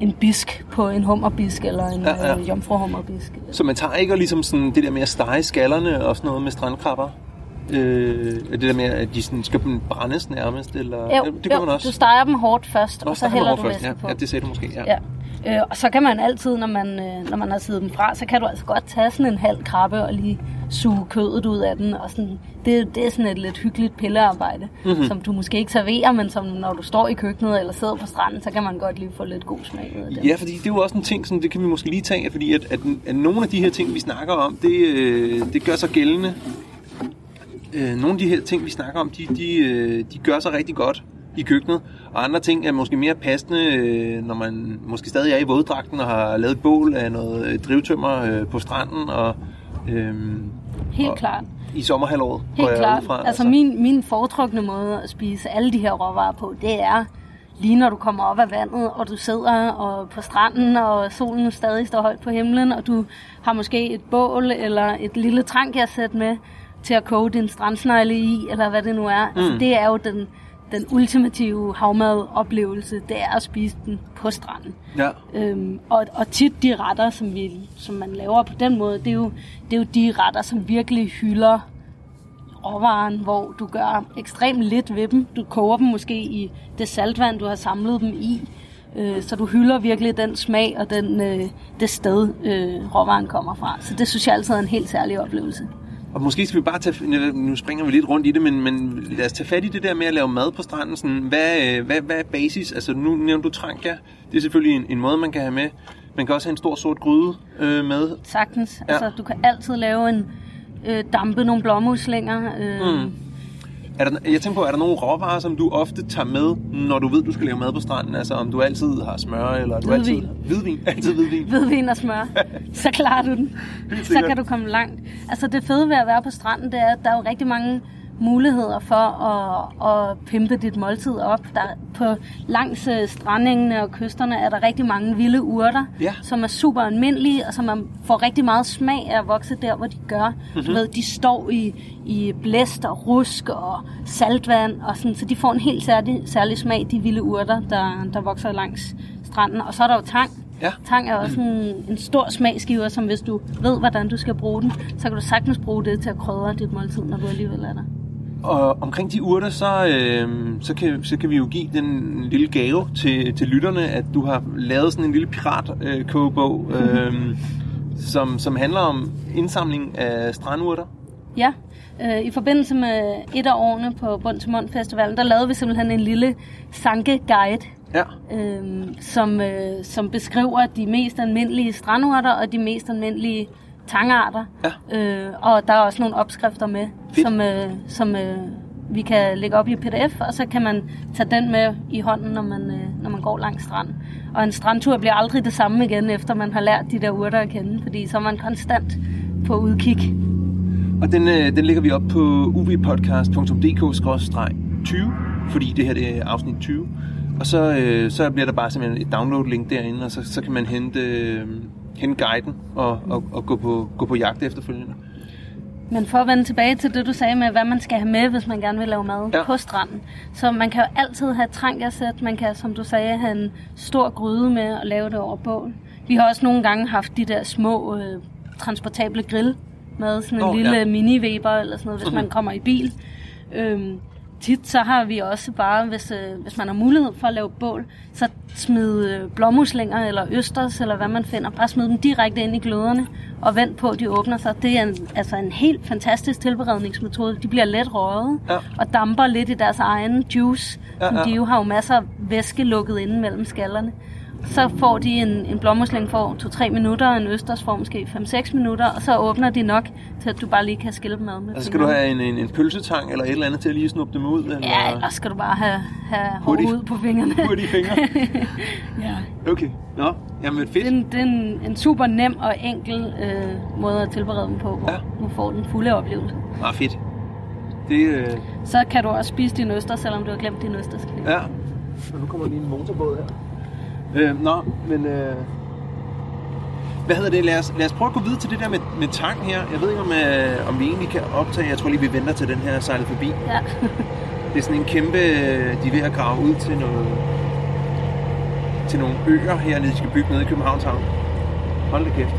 en bisk på en hummerbisk eller en ja. ja. Øh, jomfruhummerbisk. Så man tager ikke og ligesom sådan det der med at stege skallerne og sådan noget med strandkrabber? Øh, det der med, at de sådan, skal brændes nærmest? Eller? Jo, det gør jo, man også. du steger dem hårdt først, Nå, og så hælder du først. ja, på. Ja, det sagde du måske. Ja. Ja. Øh, og så kan man altid, når man, øh, når man har siddet dem fra, så kan du altså godt tage sådan en halv krabbe og lige suge kødet ud af den. Og sådan, det, det er sådan et lidt hyggeligt pillearbejde, Mhm. mm-hmm. som du måske ikke serverer, men som når du står i køkkenet eller sidder på stranden, så kan man godt lige få lidt god smag ud af det. Ja, fordi det er jo også en ting, som det kan vi måske lige tage, fordi at, at, at nogle af de her ting, vi snakker om, det, øh, det gør sig gældende. Øh, nogle af de her ting, vi snakker om, de, de, øh, de gør sig rigtig godt i køkkenet, og andre ting er måske mere passende, øh, når man måske stadig er i våddragten og har lavet et bål af noget øh, drivtømmer øh, på stranden, og øh, Helt og- klart. i sommerhalvåret, går Helt jeg klart. ud fra. Altså min, min foretrukne måde at spise alle de her råvarer på, det er lige når du kommer op af vandet, og du sidder og på stranden, og solen stadig står højt på himlen, og du har måske et bål eller et lille trankassæt med til at koge din strandsnegle i, eller hvad det nu er. Mm. Altså, det er jo den, den ultimative havmadoplevelse, det er at spise den på stranden. Ja. Øhm, og, og tit de retter, som, vi, som man laver på den måde, det er, jo, det er jo de retter, som virkelig hylder råvaren, hvor du gør ekstremt lidt ved dem. Du koger dem måske i det saltvand, du har samlet dem i. Øh, så du hylder virkelig den smag og den, øh, det sted, øh, råvaren kommer fra. Så det synes jeg altid er en helt særlig oplevelse. Og måske skal vi bare tage, nu springer vi lidt rundt i det, men, men lad os tage fat i det der med at lave mad på stranden. Sådan, hvad, øh, hvad, hvad er basis? Altså nu nævnte du tranka. Det er selvfølgelig en, en måde, man kan have med. Man kan også have en stor sort gryde øh, med. Sagtens. Ja. Ja. Altså, du kan altid lave en øh, dampe nogle blåmuslinger. Øh, Mm. Er der, jeg tænker på, er der nogle råvarer, som du ofte tager med, når du ved, du skal lave mad på stranden? Altså om du altid har smør, eller du Hvidvin. altid... Hvidvin. Altid hvidvin. hvidvin og smør, så klarer du den. Så kan du komme langt. Altså det fede ved at være på stranden, det er, at der er jo rigtig mange muligheder for at, at pimpe dit måltid op. Der, på langs øh, strandingene og kysterne er der rigtig mange vilde urter, Ja. som er super almindelige, og som man får rigtig meget smag af at vokse der, hvor de gør. Mm-hmm. Du ved, de står i, i blæst og rusk og saltvand, og sådan, så de får en helt særlig, særlig smag, de vilde urter, der, der vokser langs stranden. Og så er der jo tang. Ja. Tang er også en, en stor smagsgiver, som hvis du ved, hvordan du skal bruge den, så kan du sagtens bruge det til at krydre dit måltid, når du alligevel er der. Og omkring de urter, så, øh, så, kan, så kan vi jo give den lille gave til, til lytterne, at du har lavet sådan en lille pirat-kogebog, øh, som, som handler om indsamling af strandurter. Ja, øh, i forbindelse med et af årene på Bund til Mund Festivalen, der lavede vi simpelthen en lille sanke-guide, Ja. øh, som, øh, som beskriver de mest almindelige strandurter og de mest almindelige tangarter. Ja. Øh, og der er også nogle opskrifter med, Fedt. som, øh, som øh, vi kan lægge op i pdf, og så kan man tage den med i hånden, når man, øh, når man går langs stranden. Og en strandtur bliver aldrig det samme igen, efter man har lært de der urter at kende, fordi så er man konstant på udkig. Og den, øh, den lægger vi op på uvpodcast.dk-20, fordi det her det er afsnit 20. Og så, øh, så bliver der bare simpelthen et download-link derinde, og så, så kan man hente, øh, hente guiden og, og, og gå, på, gå på jagt efterfølgende. Men for at vende tilbage til det, du sagde med, hvad man skal have med, hvis man gerne vil lave mad Ja. på stranden. Så man kan jo altid have trankersæt. Man kan, som du sagde, have en stor gryde med og lave det over bål. Vi har også nogle gange haft de der små øh, transportable grill med sådan en oh, lille ja. mini-weber eller sådan noget, hvis man kommer i bil. Øhm, tit så har vi også bare, hvis, øh, hvis man har mulighed for at lave bål, så smid øh, blåmuslinger eller østers, eller hvad man finder, bare smid dem direkte ind i gløderne, og vent på, at de åbner sig. Det er en, altså en helt fantastisk tilberedningsmetode. De bliver let røget, Ja. og damper lidt i deres egen juice. Ja, Ja. De jo har jo masser af væske lukket inde mellem skallerne. Så får de en, en blåmusling for 2-3 minutter, en østers får måske 5-6 minutter, og så åbner de nok til, at du bare lige kan skille dem ad med Altså skal du have en, en, en pølsetang eller et eller andet til at lige snuppe dem ud? Eller Ja, ellers skal du bare have, have hår Hurtigt. ud på fingrene. hurtige fingre? ja. Okay. Nå, jamen Det fedt. er, en, det er en, en super nem og enkel øh, måde at tilberede dem på, hvor Ja. du får den fulde oplevelse. Ah, fedt. Det, øh, Så kan du også spise dine øster, selvom du har glemt dine østers. ja. Og nu kommer lige en motorbåd her. Øh, nå, men... Øh, hvad hedder det? Lad os, lad os prøve at gå videre til det der med, med tang her. Jeg ved ikke, om, øh, om vi egentlig kan optage. Jeg tror lige, vi venter til den her sejler forbi. Ja. Det er sådan en kæmpe... øh, De er ved at grave ud til noget... Til nogle øer hernede, de skal bygge nede i Københavns Havn. Hold da kæft.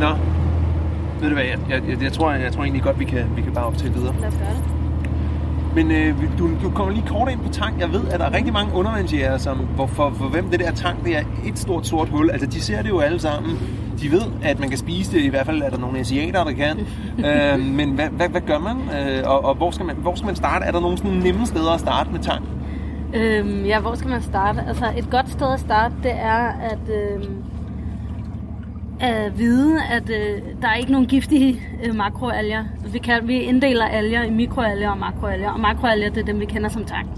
Nå, ved du hvad, jeg, jeg, jeg, jeg, tror, jeg, jeg tror egentlig godt, vi kan, vi kan bare optage videre. Lad os gøre det. Men øh, du, du kommer lige kort ind på tang. Jeg ved, at der er rigtig mange undervandsjæger, som, hvor, for, for hvem det der tang, det er et stort sort hul. Altså, de ser det jo alle sammen. De ved, at man kan spise det. I hvert fald er der nogle asiater, der kan. øh, men hvad, hvad, hvad gør man? Øh, og og hvor, skal man, hvor skal man starte? Er der nogle sådan nemme steder at starte med tang? Øhm, ja, hvor skal man starte? Altså, et godt sted at starte, det er at, øhm, at vide, at øh, der er ikke nogen giftige øh, makroalger. Vi, kan, vi inddeler alger i mikroalger og makroalger, og makroalger, det er dem, vi kender som tang.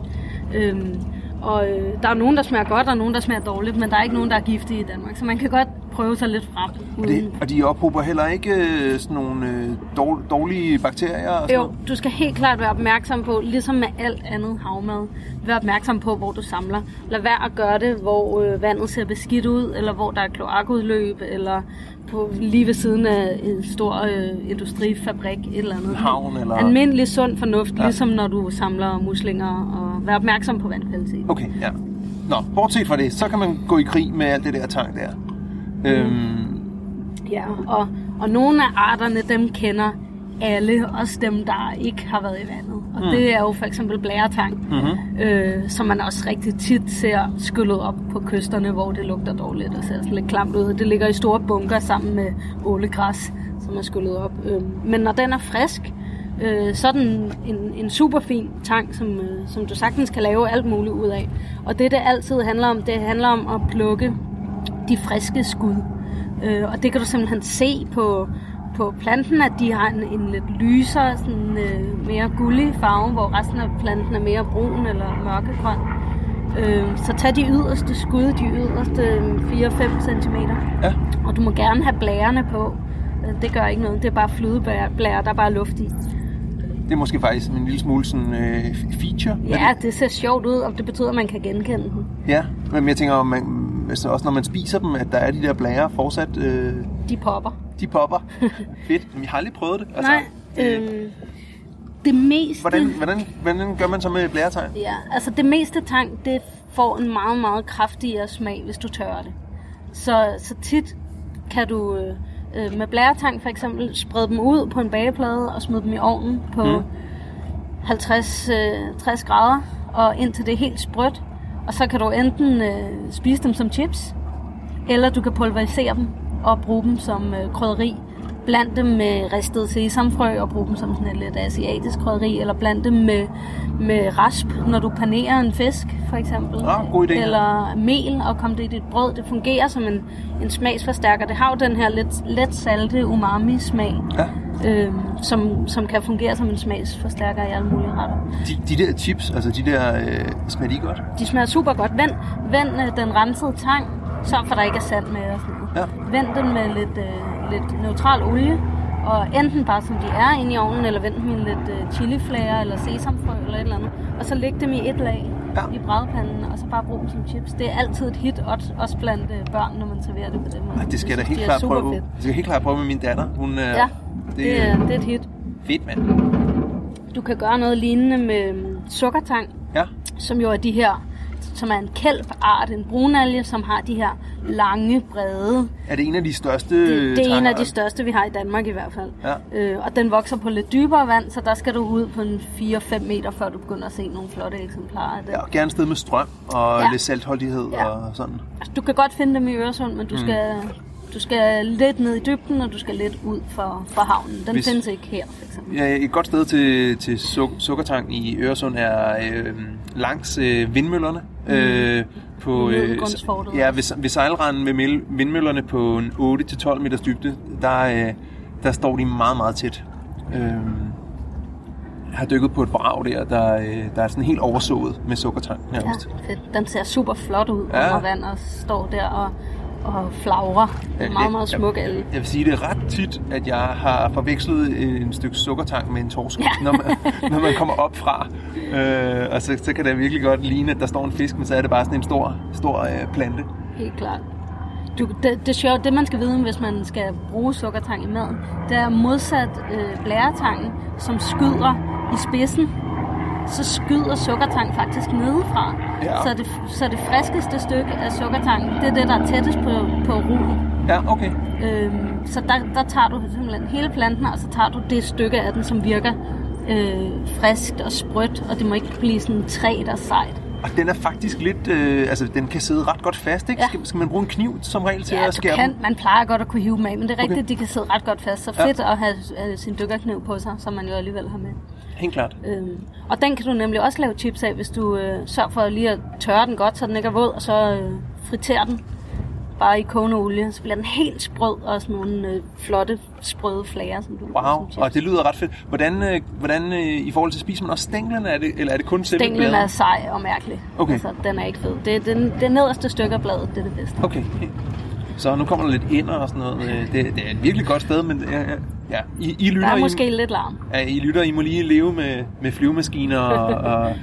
Øhm, og øh, der er nogen, der smager godt, og nogen, der smager dårligt, men der er ikke nogen, der er giftige i Danmark. Så man kan godt prøve sig lidt frem. Og, det, og de ophober heller ikke øh, sådan nogle øh, dårl- dårlige bakterier? Og sådan Jo, noget? du skal helt klart være opmærksom på, ligesom med alt andet havmad, vær opmærksom på, hvor du samler. Lad være at gøre det, hvor øh, vandet ser beskidt ud, eller hvor der er kloakudløb, eller på, lige ved siden af en stor øh, industrifabrik, et eller andet. havn, eller- Almindelig sund fornuft, Ja. ja. ligesom når du samler muslinger, og vær opmærksom på vandkvalitet. Okay, ja. Nå, bortset fra det, så kan man gå i krig med alt det der tang der. Øhm, Ja, og, og nogle af arterne, dem kender alle, også dem, der ikke har været i vandet. Og mm. det er jo for eksempel blæretang, Mhm. øh, som man også rigtig tit ser skyllet op på kysterne, hvor det lugter dårligt og ser sådan lidt klamt ud. Det ligger i store bunker sammen med ålegræs, som er skyllet op. Øh, men når den er frisk, øh, så den en, en super fin tang, som, øh, som du sagtens kan lave alt muligt ud af. Og det, det altid handler om, det handler om at plukke de friske skud. Øh, og det kan du simpelthen se på, på planten, at de har en, en lidt lysere, sådan, øh, mere gullig farve, hvor resten af planten er mere brun eller mørkegrøn. Øh, så tag de yderste skud, de yderste øh, 4-5 cm. Ja. Og du må gerne have blærerne på. Øh, Det gør ikke noget. Det er bare flydeblære, der er bare luft i. Det er måske faktisk en lille smule sådan øh, feature. Ja, det. det ser sjovt ud, og det betyder, at man kan genkende den. ja. Men jeg tænker, om man, altså også når man spiser dem, at der er de der blære fortsat, øh, De popper. de popper. Fedt. Men jeg har aldrig prøvet det. Altså, Nej, øhm, det meste... Hvordan, hvordan, hvordan gør man så med blæretegn? Ja, altså det meste tang, det får en meget, meget kraftigere smag, hvis du tørrer det. Så, så tit kan du øh, øh, med blæretang for eksempel sprede dem ud på en bageplade og smide dem i ovnen på Mm. mm. 50 øh, 60 grader, og indtil det er helt sprødt. Og så kan du enten øh, spise dem som chips, eller du kan pulverisere dem og bruge dem som øh, krydderi. Bland dem med ristet sesamfrø og bruge dem som sådan et lidt asiatisk krydderi, eller bland dem med, med rasp, når du panerer en fisk, for eksempel. Ah, god idé. Eller mel og kom det i dit brød. Det fungerer som en, en smagsforstærker. Det har jo den her lidt, let salte umami-smag, Ja. øh, som, som kan fungere som en smagsforstærker i alle mulige retter. De, de der chips, altså de der, øh, smager de godt? De smager super godt. Vend, vend øh, den rensede tang, sørg for, at der ikke er sand med og sådan noget. Ja. Vend den med lidt, øh, lidt neutral olie, og enten bare som de er inde i ovnen, eller vend dem i lidt øh, chiliflager, eller sesamfrø, eller et eller andet. Og så læg dem i et lag Ja. i brædepanden, og så bare brug dem som chips. Det er altid et hit, også- blandt øh, børn, når man serverer det på den måde. Ej, det skal jeg da helt klart prøve. fedt. Det skal helt klart prøve med min datter. Hun, øh, Ja, det, er, det er et hit. fedt, mand. Du kan gøre noget lignende med øhm, sukkertang, Ja. som jo er de her, som er en kælpart, en brunalge, som har de her lange, brede. Er det en af de største Det, det er en af de største, vi har i Danmark i hvert fald. Ja. Øh, og den vokser på lidt dybere vand, så der skal du ud på en 4-5 meter, før du begynder at se nogle flotte eksemplarer af det. Ja, og gerne et sted med strøm og Ja. lidt saltholdighed Ja. og sådan. Altså, du kan godt finde dem i Øresund, men du, Mm. skal, du skal lidt ned i dybden, og du skal lidt ud for, for havnen. Den Hvis- findes ikke her, for eksempel. Ja, et godt sted til, til suk- sukkertang i Øresund er øh, langs øh, vindmøllerne. Mm. Øh, på, øh, ja, ved, ved sejlranden ved mil- vindmøllerne på en 8-12 meters dybde, der, øh, der står de meget, meget tæt. Øh, jeg har dykket på et brag der, der, øh, der er sådan helt oversået med sukkertang Ja, nærmest. fedt. Den ser super flot ud Ja. under vand og står der og, og flagrer. Er en meget, meget smuk alge. Jeg vil sige, det er ret tit, at jeg har forvekslet en stykke sukkertang med en torsk, Ja. når, man, når man kommer op fra. Øh, og så, så kan det virkelig godt ligne, at der står en fisk, men så er det bare sådan en stor, stor øh, plante. Helt klart. Du, det, det, sjove, det man skal vide, hvis man skal bruge sukkertang i maden, det er modsat øh, blæretangen, som skyder i spidsen, så skyder sukkertang faktisk nedefra. Ja. Så, det, så det friskeste stykke af sukkertangen, det er det, der er tættest på, på roden. Ja, okay. Øhm, så der, der tager du simpelthen hele planten, og så tager du det stykke af den, som virker øh, friskt og sprødt, og det må ikke blive sådan et træ, der er sejt. Og den er faktisk lidt, øh, altså den kan sidde ret godt fast, ikke? Ja. Skal, skal man bruge en kniv som regel til Ja, at skære kan, dem? man plejer godt at kunne hive dem af, men det er rigtigt, Okay. de kan sidde ret godt fast. Så Ja. fedt at have øh, sin dykkerkniv på sig, som man jo alligevel har med. Helt klart. Øhm, og den kan du nemlig også lave chips af, hvis du øh, sørger for lige at tørre den godt, så den ikke er våd, og så øh, friterer den bare i kogende olie. Så bliver den helt sprød og sådan nogle øh, flotte, sprøde flager, som du Wow, og det lyder ret fedt. Hvordan, øh, hvordan øh, i forhold til spiser man også stænglerne, er det, eller er det kun selve Stænglen bladet? er sej og mærkelig. Okay. Altså, den er ikke fed. Det er den, det nederste stykke af bladet, det er det bedste. Okay. Så nu kommer der lidt ind og sådan noget. Øh, Det, det er et virkelig godt sted, men ja, ja, ja. I, I lytter, Der er I, måske lidt larm. ja, I lytter, I må lige leve med, med flyvemaskiner og, og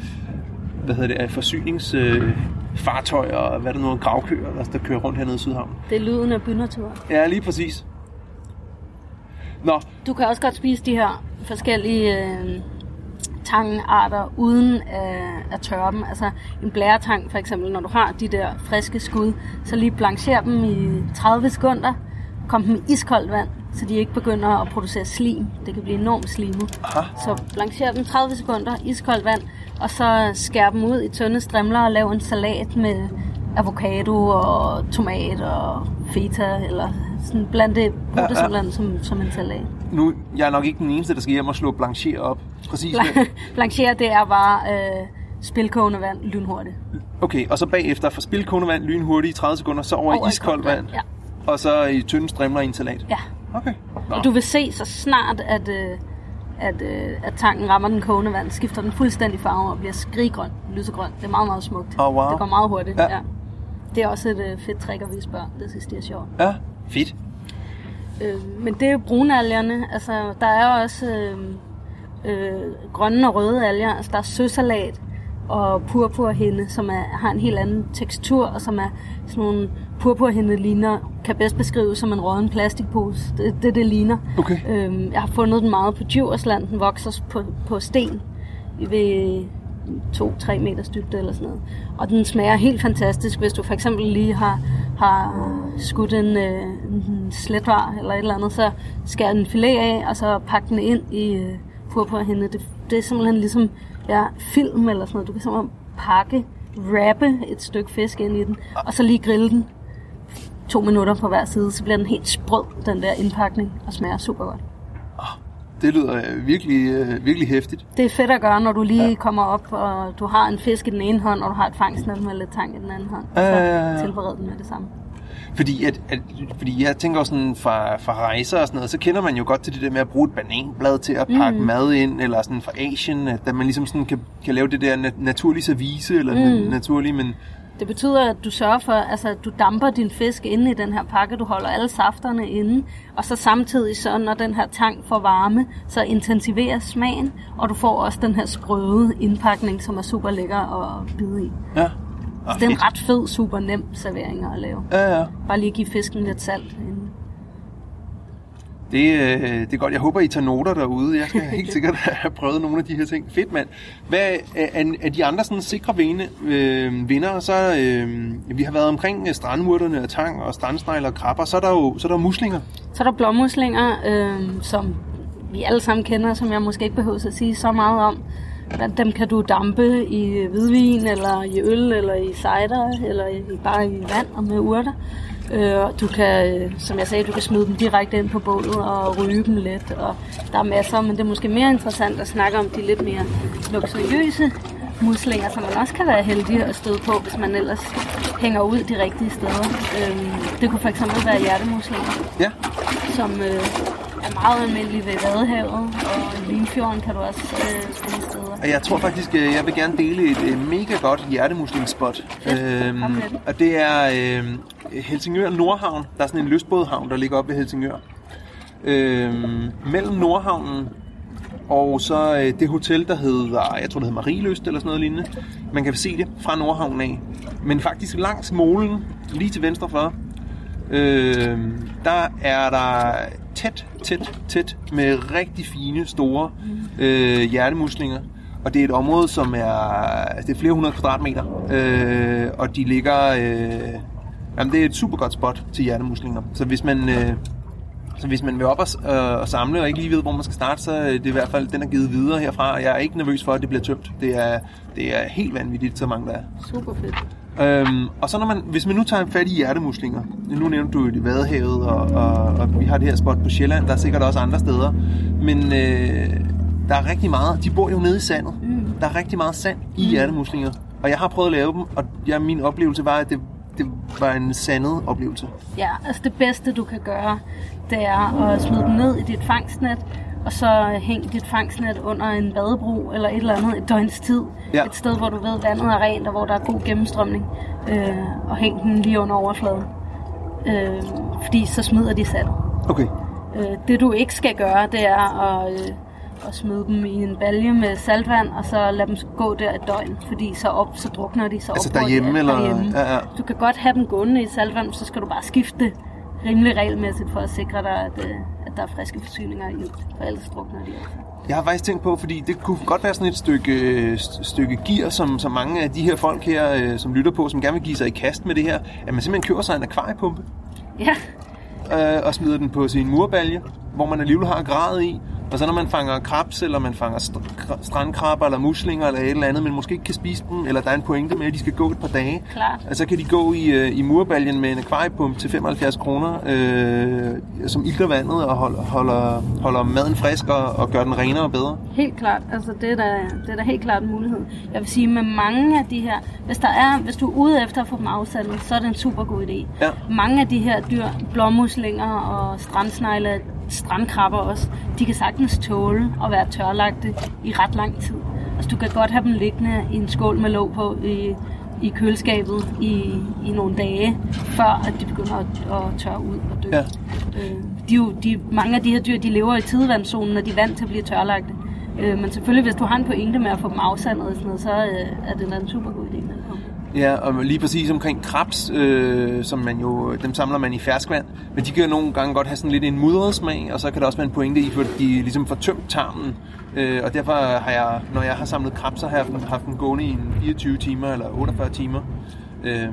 hvad hedder det, forsyningsfartøjer øh, og hvad er det nu, gravkøer, der, der kører rundt hernede i Sydhavn. Det er lyden af bynatur. Ja, lige præcis. Nå, Du kan også godt spise de her forskellige øh, tangarter uden at, at tørre dem. Altså en blæretang for eksempel, når du har de der friske skud, så lige blancher dem i 30 sekunder, kom dem i iskoldt vand, så de ikke begynder at producere slim. Det kan blive enormt slimet. aha, Så blancher dem 30 sekunder, iskoldt vand, og så skær dem ud i tynde strimler og lav en salat med avocado og tomat og feta, eller sådan bland det, brug Ja, det ja. simpelthen som, som en salat. nu jeg er nok ikke den eneste, der skal hjem og slå blanchier op. Præcis. hvad- Blanchere, det er bare øh, spilkogende vand lynhurtigt. Okay, og så bagefter fra spilkogende vand lynhurtigt i 30 sekunder, så over, Over i i iskoldt koldt vand, vand, og så i tynde strimler i en salat. Ja. Okay. Nå. Og du vil se så snart, at, øh, at, øh, at tanken rammer den kogende vand, skifter den fuldstændig farve og bliver skriggrøn, lysegrøn. Det er meget, meget smukt. Oh, wow. Det går meget hurtigt. Ja. Ja. Det er også et øh, fedt trick at vise børn. Det synes de er sjovt. Ja, fedt. Øh, men det er jo brunalgerne. Altså, der er også øh, øh, grønne og røde alger. Altså, der er søsalat og purpurhinde, som er, har en helt anden tekstur, og som er sådan nogle purpurhinde ligner, kan bedst beskrives som en rådden plastikpose. Det det, det ligner. Okay. Øh, jeg har fundet den meget på Djursland. Den vokser på, på sten ved 2-3 meters dybde eller sådan noget. Og den smager helt fantastisk, hvis du for eksempel lige har, har skudt en, øh, en sletvar eller et eller andet, så skær en filet af, og så pak den ind i øh, purpurhinde. Det, det er simpelthen ligesom ja, film eller sådan noget. Du kan simpelthen pakke, wrappe et stykke fisk ind i den, og så lige grille den to minutter på hver side, så bliver den helt sprød, den der indpakning, og smager super godt. Det lyder øh, virkelig, øh, virkelig hæftigt. Det er fedt at gøre, når du lige ja. kommer op, og du har en fisk i den ene hånd, og du har et fangstnet med lidt tang i den anden hånd. Ja, ja, ja. Så tilbered den med det samme. Fordi, at, at, fordi jeg tænker også sådan fra, fra rejser og sådan noget, så kender man jo godt til det der med at bruge et bananblad til at pakke mm. mad ind, eller sådan fra Asien, at man ligesom sådan kan, kan lave det der nat- naturlige service, eller mm. naturlige, men Det betyder, at du sørger for, altså, at du damper din fisk inde i den her pakke, du holder alle safterne inde, og så samtidig så, når den her tang får varme, så intensiverer smagen, og du får også den her sprøde indpakning, som er super lækker at bide i. ja. Så det er en ret fed, super nem servering at lave. Ja, ja. Bare lige give fisken lidt salt inden. Det, øh, det er godt. Jeg håber, I tager noter derude. Jeg skal helt sikkert have prøvet nogle af de her ting. Fedt, mand. Hvad er, er, er de andre sådan sikre vinde, øh, vinder? Så øh, vi har været omkring øh, strandmurterne og tang og strandsnegler og krabber. Så er der jo så er der muslinger. Så er der blåmuslinger, øh, som vi alle sammen kender, som jeg måske ikke behøver at sige så meget om. Dem kan du dampe i hvidvin, eller i øl, eller i cider, eller i, bare i vand og med urter. Øh, og du kan, øh, som jeg sagde, du kan smide dem direkte ind på bålet og ryge dem lidt. Og der er masser, men det er måske mere interessant at snakke om de lidt mere luksuriøse muslinger, som man også kan være heldig at støde på, hvis man ellers hænger ud de rigtige steder. Øh, det kunne for eksempel være hjertemuslinger Ja. som øh, er meget almindelig ved Vadehavet, og i Limfjorden kan du også øh, finde steder. Og jeg tror faktisk, øh, jeg vil gerne dele et øh, mega godt hjertemusling-spot. Øhm, og det er øh, Helsingør Nordhavn. Der er sådan en lystbådhavn, der ligger oppe ved Helsingør. Øhm, mellem Nordhavnen og så øh, det hotel, der hedder, jeg tror det hedder Marieløst eller sådan noget lignende. Man kan se det fra Nordhavnen af. Men faktisk langs molen, lige til venstre for, øh, der er der tæt, tæt, tæt med rigtig fine, store øh, hjertemuslinger. Og det er et område, som er, altså det er flere hundrede kvadratmeter. Øh, og de ligger, øh, jamen det er et super godt spot til hjertemuslinger. Så hvis man, øh, så hvis man vil op og, øh, og samle og ikke lige ved, hvor man skal starte, så er det i hvert fald, den er givet videre herfra. Jeg er ikke nervøs for, at det bliver tømt. Det er, det er helt vanvittigt, så mange der er. Super fedt. Øhm, og så når man, hvis man nu tager fat i hjertemuslinger, nu nævnte du jo det Vadehavet, og, og, og vi har det her spot på Sjælland, der er sikkert også andre steder, men øh, der er rigtig meget, de bor jo nede i sandet, mm. der er rigtig meget sand i hjertemuslinger, og jeg har prøvet at lave dem, og ja, min oplevelse var, at det, det var en sandet oplevelse. Ja, altså det bedste du kan gøre, det er at smide dem ned i dit fangstnet, og så hæng dit fangstnet under en badebro eller et eller andet et døgns tid. Ja. Et sted, hvor du ved, vandet er rent, og hvor der er god gennemstrømning. Øh, og hæng den lige under overfladen. Øh, fordi så smider de sand. Okay. Øh, det du ikke skal gøre, det er at, øh, at smide dem i en balje med saltvand, og så lade dem gå der et døgn, fordi så, op, så drukner de så Altså de derhjemme, er eller- derhjemme. ja, ja. Du kan godt have dem gående i saltvand, så skal du bare skifte det rimelig regelmæssigt for at sikre dig, at, øh, at der er friske forsyninger i for ellers drukner de altså. Jeg har faktisk tænkt på, fordi det kunne godt være sådan et stykke, øh, st- stykke gear, som, som mange af de her folk her, øh, som lytter på, som gerne vil give sig i kast med det her, at man simpelthen køber sig en akvariepumpe, Ja, øh, og smider den på sin murbalje, hvor man alligevel har grad i. Og så når man fanger krabs, eller man fanger st- kra- strandkrabber, eller muslinger, eller et eller andet, men måske ikke kan spise dem, eller der er en pointe med, at de skal gå et par dage, klart. og så kan de gå i, øh, i murbaljen med en akvariepumpe til 75 kroner, øh, som ilter vandet og holder, holder, holder maden frisk og, og gør den renere og bedre. Helt klart. Altså, det er, da, det er da helt klart en mulighed. Jeg vil sige, med mange af de her, hvis, der er, hvis du er ude efter at få dem afsandet, så er det en super god idé. Ja. Mange af de her dyr, blåmuslinger og strandsnegle, strandkrabber også, de kan sagtens tåle at være tørlagte i ret lang tid. Altså, du kan godt have dem liggende i en skål med låg på i, i køleskabet i, i nogle dage, før at de begynder at, at tørre ud og dø. Ja. Øh, de, jo- de, mange af de her dyr, de lever i tidevandszonen, og de er vant til at blive tørlagte. Øh, men selvfølgelig, hvis du har en pointe med at få dem afsandet og sådan noget, så øh, er det en super god idé. Det. Ja, og lige præcis omkring krabs, øh, som man jo, dem samler man i ferskvand, men de kan jo nogle gange godt have sådan lidt en mudret smag, og så kan der også være en pointe i, at de ligesom får tømt tarmen. Øh, og derfor har jeg, når jeg har samlet krabs, så har jeg haft haft den gående i en 24 timer eller 48 timer, øh,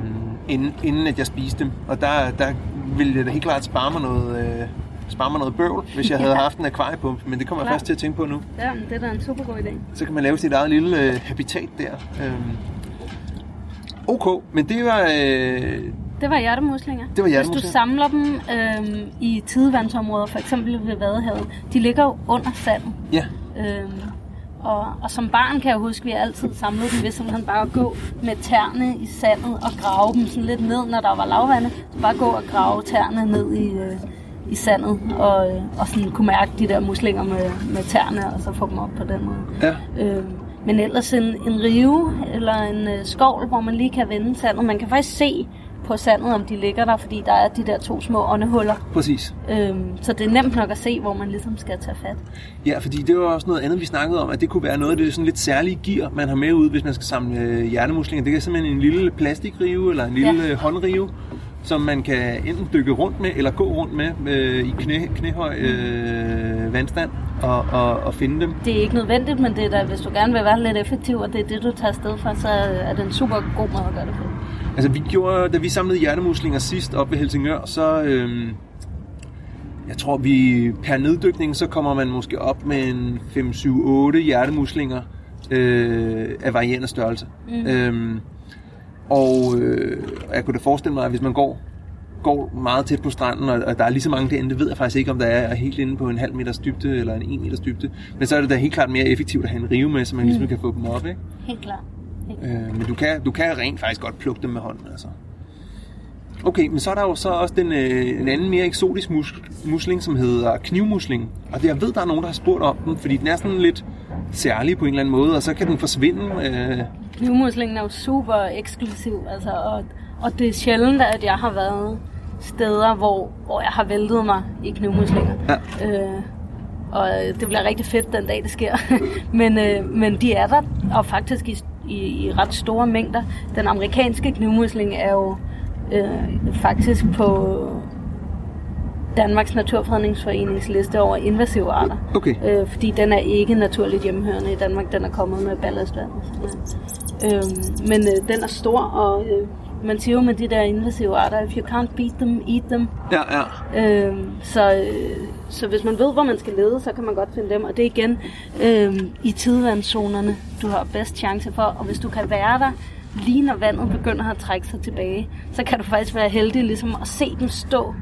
inden, inden at jeg spiste dem. Og der, der ville jeg da helt klart spare mig noget, øh, spare mig noget bøvl, hvis jeg havde Ja. haft en akvariepump, men det kommer jeg Klart. først til at tænke på nu. Ja, men det er da en super god idé. Så kan man lave sit eget lille øh, habitat der. Øhm. Okay, men det var... Øh, Det var hjertemuslinger. Det var Hvis hjertemuslinger. du samler dem øhm, i tidevandsområder, for eksempel ved Vadehavet, de ligger jo under sandet. ja, Øhm, og, og som barn kan jeg huske, at vi altid samlede dem ved simpelthen bare at gå med tærne i sandet og grave dem sådan lidt ned, når der var lavvande. Så bare gå og grave tærne ned i, øh, i sandet og, øh, og sådan kunne mærke de der muslinger med, med tærne og så få dem op på den måde. ja. Øh, men ellers en, en rive eller en øh, skovl, hvor man lige kan vende sandet. Man kan faktisk se på sandet, om de ligger der, fordi der er de der to små åndehuller. Præcis. Øh, så det er nemt nok at se, hvor man ligesom skal tage fat. Ja, fordi det var også noget andet, vi snakkede om, at det kunne være noget af det sådan lidt særlige gear, man har med ud, hvis man skal samle øh, hjertemuslinger. Det er simpelthen en lille plastikrive eller en lille Ja. ja. håndrive, som man kan enten dykke rundt med, eller gå rundt med øh, i knæ, knæhøj øh, vandstand og, og, og finde dem. Det er ikke nødvendigt, men det er da, hvis du gerne vil være lidt effektiv, og det er det, du tager afsted for, så er det en super god måde at gøre det på. Altså vi gjorde, da vi samlede hjertemuslinger sidst op ved Helsingør, så øhm, jeg tror vi per neddykning, så kommer man måske op med en 5-7-8 hjertemuslinger øh, af varierende størrelse. Mm. Øhm, og øh, jeg kunne da forestille mig, at hvis man går går meget tæt på stranden, og, og der er lige så mange derinde, det ved jeg faktisk ikke, om der er helt inde på en halv meters dybde, eller en 1 meters dybde. Men så er det da helt klart mere effektivt at have en rive med, så man ligesom kan få dem op, ikke? Helt klart. Øh, men du kan, du kan rent faktisk godt plukke dem med hånden, altså. Okay, men så er der jo så også den, øh, en anden mere eksotisk mus, musling, som hedder knivmusling. Og det, jeg ved, der er nogen, der har spurgt om den, fordi den er sådan lidt særlig på en eller anden måde, og så kan den forsvinde. Øh, Knivmuslingen er jo super eksklusiv, altså, og, og det er sjældent, at jeg har været steder, hvor, hvor jeg har væltet mig i knivmuslinger. Ja. Øh, og det bliver rigtig fedt den dag, det sker. men, øh, men de er der, og faktisk i, i, i ret store mængder. Den amerikanske knivmusling er jo øh, faktisk på Danmarks Naturfredningsforenings liste over invasive arter. Okay. Øh, fordi den er ikke naturligt hjemmehørende i Danmark. Den er kommet med ballastvand. og sådan noget. Øh, men øh, den er stor, og øh, man siger jo med de der invasive arter, if you can't beat them, eat them. ja, ja. Øh, så, øh, så hvis man ved, hvor man skal lede, så kan man godt finde dem. Og det er igen øh, i tidevandszonerne, du har bedst chance for. Og hvis du kan være der, lige når vandet begynder at trække sig tilbage, så kan du faktisk være heldig ligesom at se dem stå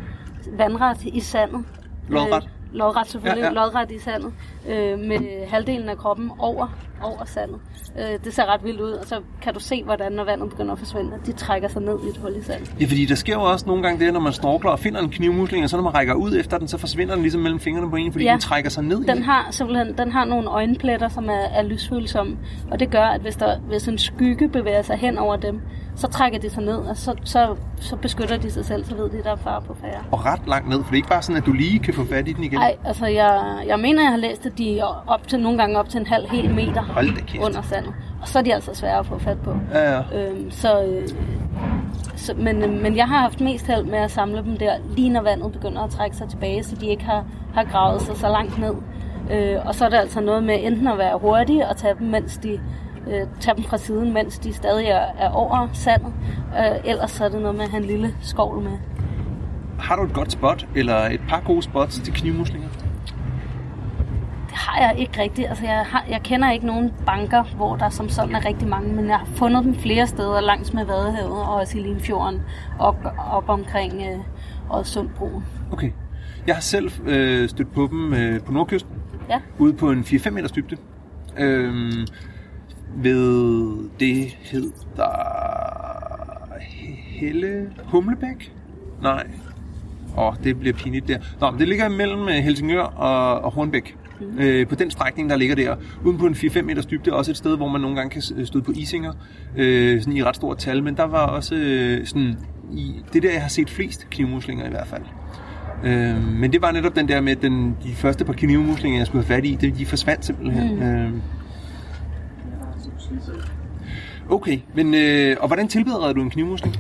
vandret i sandet. Lodret. Øh, lodret selvfølgelig, Ja, ja, lodret i sandet, øh, med halvdelen af kroppen over, over sandet. Øh, det ser ret vildt ud, og så kan du se, hvordan når vandet begynder at forsvinde, de trækker sig ned i et hul i sandet. Ja, fordi der sker jo også nogle gange det, når man snorkler og finder en knivmusling, og så når man rækker ud efter den, så forsvinder den ligesom mellem fingrene på en, fordi ja. Den trækker sig ned i Den har simpelthen den har nogle øjenpletter, som er, er lysfølsomme, og det gør, at hvis, der, hvis en skygge bevæger sig hen over dem, så trækker de sig ned, og så, så, så beskytter de sig selv, så ved de, der er far på færre. Og ret langt ned, for det er ikke bare sådan, at du lige kan få fat i den igen. Nej, altså jeg, jeg mener, jeg har læst, at de er op til, nogle gange op til en halv hel meter under sandet. Og så er de altså svære at få fat på. Ja, ja. Øhm, så, øh, så, men, øh, men jeg har haft mest held med at samle dem der, lige når vandet begynder at trække sig tilbage, så de ikke har, har gravet sig så langt ned. Øh, og så er det altså noget med enten at være hurtig og tage dem, mens de, øh, tage dem fra siden, mens de stadig er, er over sandet. Øh, ellers så er det noget med at have en lille skovl med. Har du et godt spot, eller et par gode spots til knivmuslinger? Det har jeg ikke rigtigt. Altså, jeg, har, jeg kender ikke nogen banker, hvor der som sådan er rigtig mange, men jeg har fundet dem flere steder langs med Vadehavet og også i Limfjorden op, op omkring øh, Odsundbroen. Okay. Jeg har selv øh, stødt på dem øh, på nordkysten, Ja, ude på en 4-5 meters dybde. Øhm, ved det hedder Helle Humlebæk? Nej. Åh, det bliver pinligt der. Nå, men det ligger mellem øh, Helsingør og, og Hornbæk. Mm. Øh, på den strækning, der ligger der, uden på en 4-5 meters dybde, også et sted, hvor man nogle gange kan s- støde på isinger, øh, sådan i ret stort tal, men der var også øh, sådan, i, det er der, jeg har set flest knivmuslinger i hvert fald. Øh, men det var netop den der med, den, de første par knivmuslinger, jeg skulle have fat i, det, de forsvandt simpelthen. Mm. Øh, okay, men øh, og hvordan tilbereder du en knivmusling?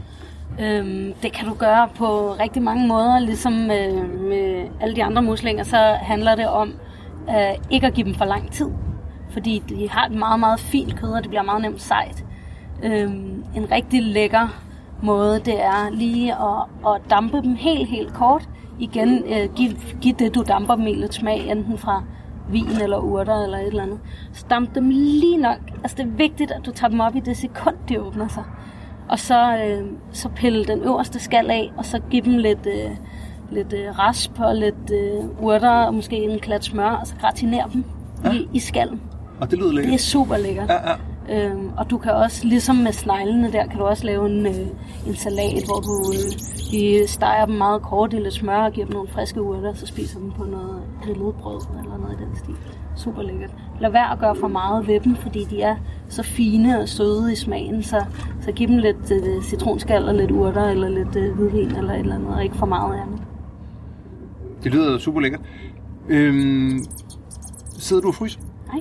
Øhm, det kan du gøre på rigtig mange måder, ligesom med, med alle de andre muslinger, så handler det om øh, ikke at give dem for lang tid. Fordi de har et meget, meget fint kød, og det bliver meget nemt sejt. Øhm, en rigtig lækker måde, det er lige at, at dampe dem helt, helt kort. Igen, øh, giv, giv det, du damper dem i lidt smag, enten fra vin eller urter eller et eller andet. Så damp dem lige nok. Altså det er vigtigt, at du tager dem op i det sekund, de åbner sig. Og så, øh, så pille den øverste skal af, og så give dem lidt, øh, lidt øh, rasp og lidt øh, urter, og måske en klat smør, og så gratinere dem ja. i, i skallen. Og det lyder Det er lækkert. super lækkert. Ja, ja. Øhm, og du kan også, ligesom med sneglene der, kan du også lave en, øh, en salat, hvor du øh, de steger dem meget kort i lidt smør og giver dem nogle friske urter, så spiser dem på noget grillet brød eller noget i den stil. Super lækkert. Lad være at gøre for meget ved dem, fordi de er så fine og søde i smagen, så, så giv dem lidt øh, citronskal og lidt urter eller lidt øh, hvidvin eller et eller andet, og ikke for meget andet. Det lyder super lækkert. Øhm, sidder du og fryser?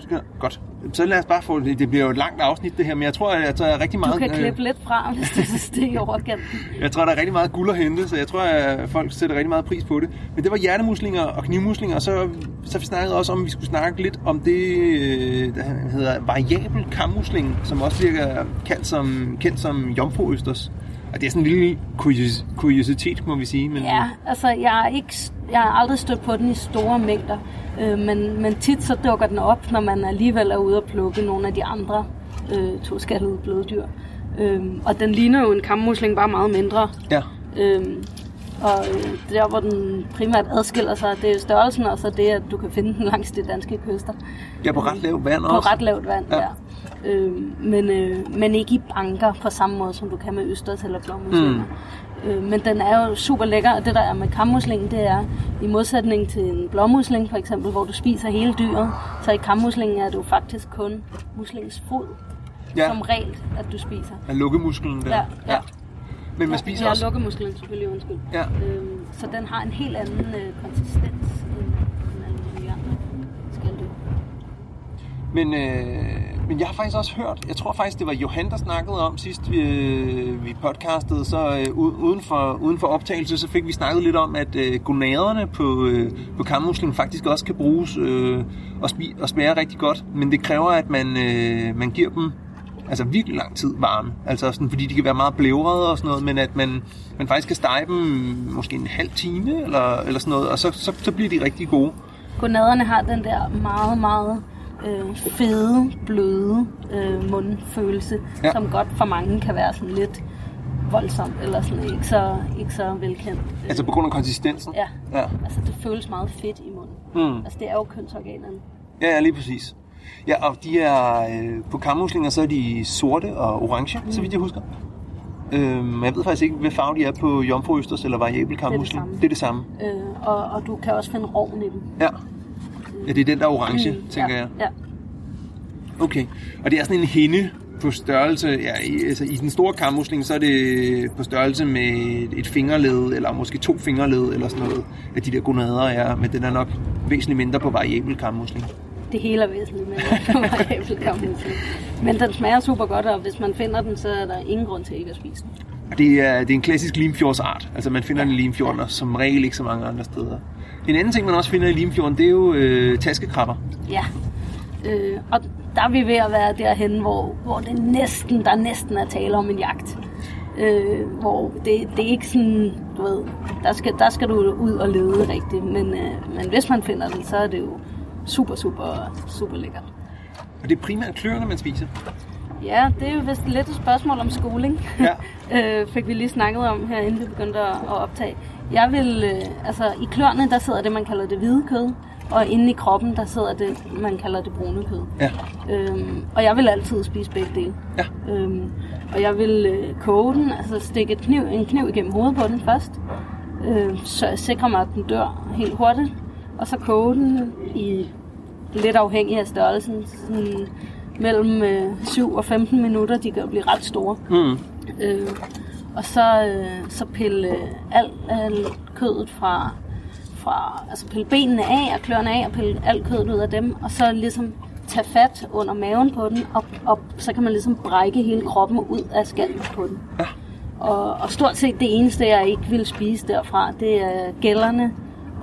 Nej. Godt. Så lad os bare få det. Det bliver jo et langt afsnit, det her, men jeg tror, at der er rigtig meget... Du kan øh, klippe lidt fra, hvis du synes, det er i overkanten. Jeg tror, der er rigtig meget guld at hente, så jeg tror, at folk sætter rigtig meget pris på det. Men det var hjertemuslinger og knivmuslinger, og så, så vi snakkede også om, at vi skulle snakke lidt om det, øh, der hedder variabel kammusling, som også bliver kendt som, kendt som jomfruøsters. Og det er sådan en lille kurios- kuriositet, må vi sige. Men, Ja, altså jeg, er ikke, jeg har aldrig stødt på den i store mængder, øh, men, men tit så dukker den op, når man alligevel er ude og plukke nogle af de andre øh, toskallede bløddyr. Øh, og den ligner jo en kammusling, bare meget mindre. ja. Øh, og øh, der, hvor den primært adskiller sig, det er størrelsen, og så det, at du kan finde den langs de danske kyster. ja, på ret lavt vand På også. ret lavt vand, Ja. ja. Øh, men, øh, men ikke i banker på samme måde, som du kan med østers eller blåmuslinger. Mm. Øh, men den er jo super lækker, og det der er med kammuslingen, det er, i modsætning til en blåmusling for eksempel, hvor du spiser hele dyret, så i kammuslingen er det jo faktisk kun muslingens fod, Ja. ja. som regel, at du spiser. Af lukkemusklen der. Ja, ja. Men man spiser ja, også... lukkemusklen selvfølgelig, undskyld. Ja. Øhm, så den har en helt anden øh, konsistens end, end alle mulige andre skalddyr. Men, øh, men jeg har faktisk også hørt, jeg tror faktisk, det var Johan, der snakkede om sidst, vi, øh, vi podcastede, så øh, uden, for, uden for optagelse, så fik vi snakket lidt om, at øh, gonaderne på, øh, på kammusling faktisk også kan bruges øh, og, spi- og smager rigtig godt, men det kræver, at man, øh, man giver dem altså virkelig lang tid varme, altså sådan, fordi de kan være meget blævrede og sådan noget, men at man, man faktisk kan stege dem måske en halv time eller, eller sådan noget, og så, så, så bliver de rigtig gode. Gonaderne har den der meget, meget øh, fede, bløde øh, mundfølelse, Ja. som godt for mange kan være sådan lidt voldsomt, eller sådan ikke så, ikke så velkendt. Altså på grund af konsistensen. Ja, Ja, altså det føles meget fedt i munden. Mm. Altså det er jo kønsorganerne. ja, ja lige præcis. Ja, og de er øh, på kammuslinger, så er de sorte og orange, mm. så vidt jeg husker. Øhm, jeg ved faktisk ikke, hvad farve de er på jomfruøsters eller variabel kammusling. samme. Det er det samme. Øh, og, og du kan også finde rovn i dem. Ja. Ja, det er den, der er orange, Mm, tænker ja, jeg. Ja. Okay. Og det er sådan en hinde på størrelse, ja, i, altså i den store kammusling, så er det på størrelse med et fingerled, eller måske to fingerled, eller sådan noget, af de der gonader er, men den er nok væsentligt mindre på variabel kammusling. Det hele er væsentligt med variabel kammusling. Men den smager super godt, og hvis man finder den, så er der ingen grund til ikke at spise den. Det er, det er en klassisk limfjordsart. Altså man finder den i Limfjorden, og som regel ikke så mange andre steder. En anden ting, man også finder i Limfjorden, det er jo øh, taskekrabber. Ja. Øh, og der er vi ved at være derhen, hvor, hvor det næsten, der næsten er tale om en jagt. Øh, hvor det, det er ikke sådan, du ved, der skal, der skal du ud og lede rigtigt, men, øh, men hvis man finder den, så er det jo super, super, super lækkert. Og det er primært kløerne, man spiser. Ja, det er jo vist lidt et spørgsmål om skoling. Ja. øh, fik vi lige snakket om her, inden vi begyndte at, at optage. Jeg vil, øh, altså i klørene, der sidder det, man kalder det hvide kød, og inde i kroppen, der sidder det, man kalder det brune kød. Ja. Øhm, og jeg vil altid spise begge dele. Ja. Øhm, og jeg vil øh, koge den, altså stikke et kniv, en kniv igennem hovedet på den først. øh, så jeg sikrer mig, at den dør helt hurtigt. Og så koge den i lidt afhængig af størrelsen, sådan mellem øh, 7 og 15 minutter. De kan blive ret store. Mm. Øh, og så, øh, så pille øh, alt, alt kødet fra, fra, altså pille benene af og kløerne af og pille alt kødet ud af dem, og så ligesom tage fat under maven på den, og, og så kan man ligesom brække hele kroppen ud af skallen på den. Ja. Og, og stort set det eneste, jeg ikke vil spise derfra, det er gælderne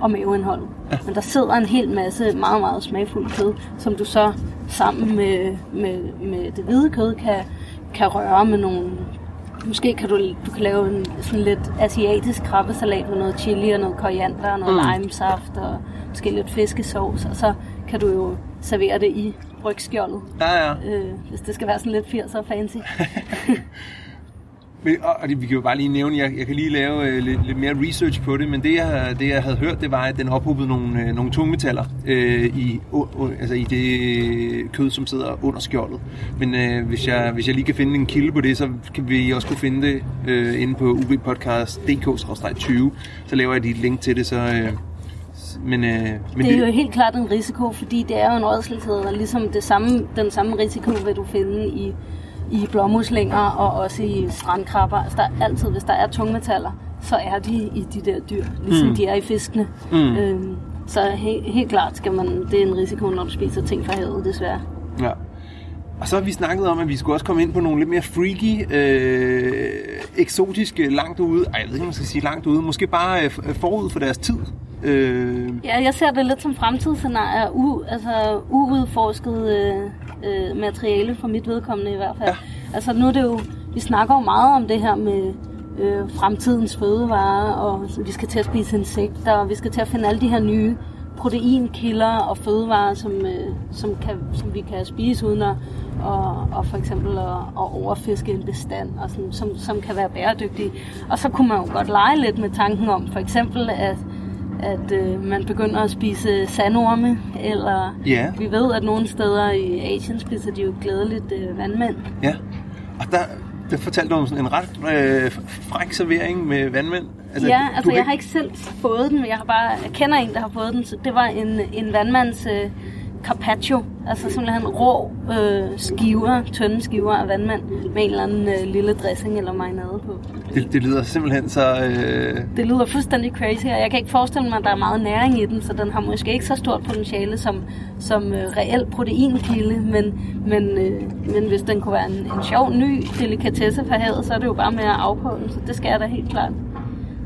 og maveindholdet. Ja. Men der sidder en hel masse meget, meget smagfuldt kød, som du så sammen med, med, med det hvide kød kan, kan røre med nogle... Måske kan du, du kan lave en sådan lidt asiatisk krabbesalat med noget chili og noget koriander og noget Mm. limesaft og måske lidt fiskesauce, og så kan du jo servere det i rygskjoldet, Ja, ja. øh, hvis det skal være sådan lidt 80'er fancy. Og, det, vi kan jo bare lige nævne, jeg, jeg kan lige lave øh, lidt, lidt mere research på det, men det jeg, det jeg havde hørt, det var, at den ophobede nogle, øh, nogle tungmetaller øh, i, o, altså i det kød, som sidder under skjoldet. Men øh, hvis, jeg, hvis jeg lige kan finde en kilde på det, så kan vi også kunne finde det øh, inde på ubpodcast.dk-20. Så laver jeg lige et link til det, så... Øh, men, øh, men det er jo helt klart en risiko, fordi det er jo en ådselshed, og ligesom det samme, den samme risiko vil du finde i, i blåmuslinger og også i strandkrabber. Altså der er altid, hvis der er tungmetaller, så er de i de der dyr, ligesom Mm. de er i fiskene. Mm. Øhm, så he, helt klart skal man, det er en risiko, når du spiser ting fra havet, desværre. Ja. Og så har vi snakket om, at vi skulle også komme ind på nogle lidt mere freaky, øh, eksotiske, langt ude. Ej, jeg ved ikke, om man skal sige langt ude. Måske bare øh, forud for deres tid. Øh, Ja, jeg ser det lidt som fremtidsscenarier, u, altså uudforsket øh, øh, materiale for mit vedkommende i hvert fald. Ja. Altså nu er det jo, vi snakker jo meget om det her med øh, fremtidens fødevarer, og vi skal til at spise insekter, og vi skal til at finde alle de her nye proteinkilder og fødevarer, som, øh, som, kan, som vi kan spise uden at og, og for eksempel at, at overfiske en bestand, og sådan, som, som kan være bæredygtige. Og så kunne man jo godt lege lidt med tanken om, for eksempel at at øh, man begynder at spise sandorme, eller Ja. vi ved, at nogle steder i Asien spiser de jo glædeligt øh, vandmænd. ja. Og der, der fortalte du om sådan en ret øh, fræk servering med vandmænd. Altså, ja, altså jeg har ikke selv fået den, men jeg har bare jeg kender en, der har fået den. Så det var en, en vandmands øh, carpaccio, altså simpelthen rå øh, skiver, tynde skiver af vandmand med en eller anden øh, lille dressing eller marinade på. Det, det lyder simpelthen så... Øh, Det lyder fuldstændig crazy, og jeg kan ikke forestille mig, at der er meget næring i den, så den har måske ikke så stort potentiale som, som øh, reel proteinkilde, men, men, øh, men hvis den kunne være en, en sjov ny delikatesse fra havet, så er det jo bare afprøve den, så det skal jeg da helt klart.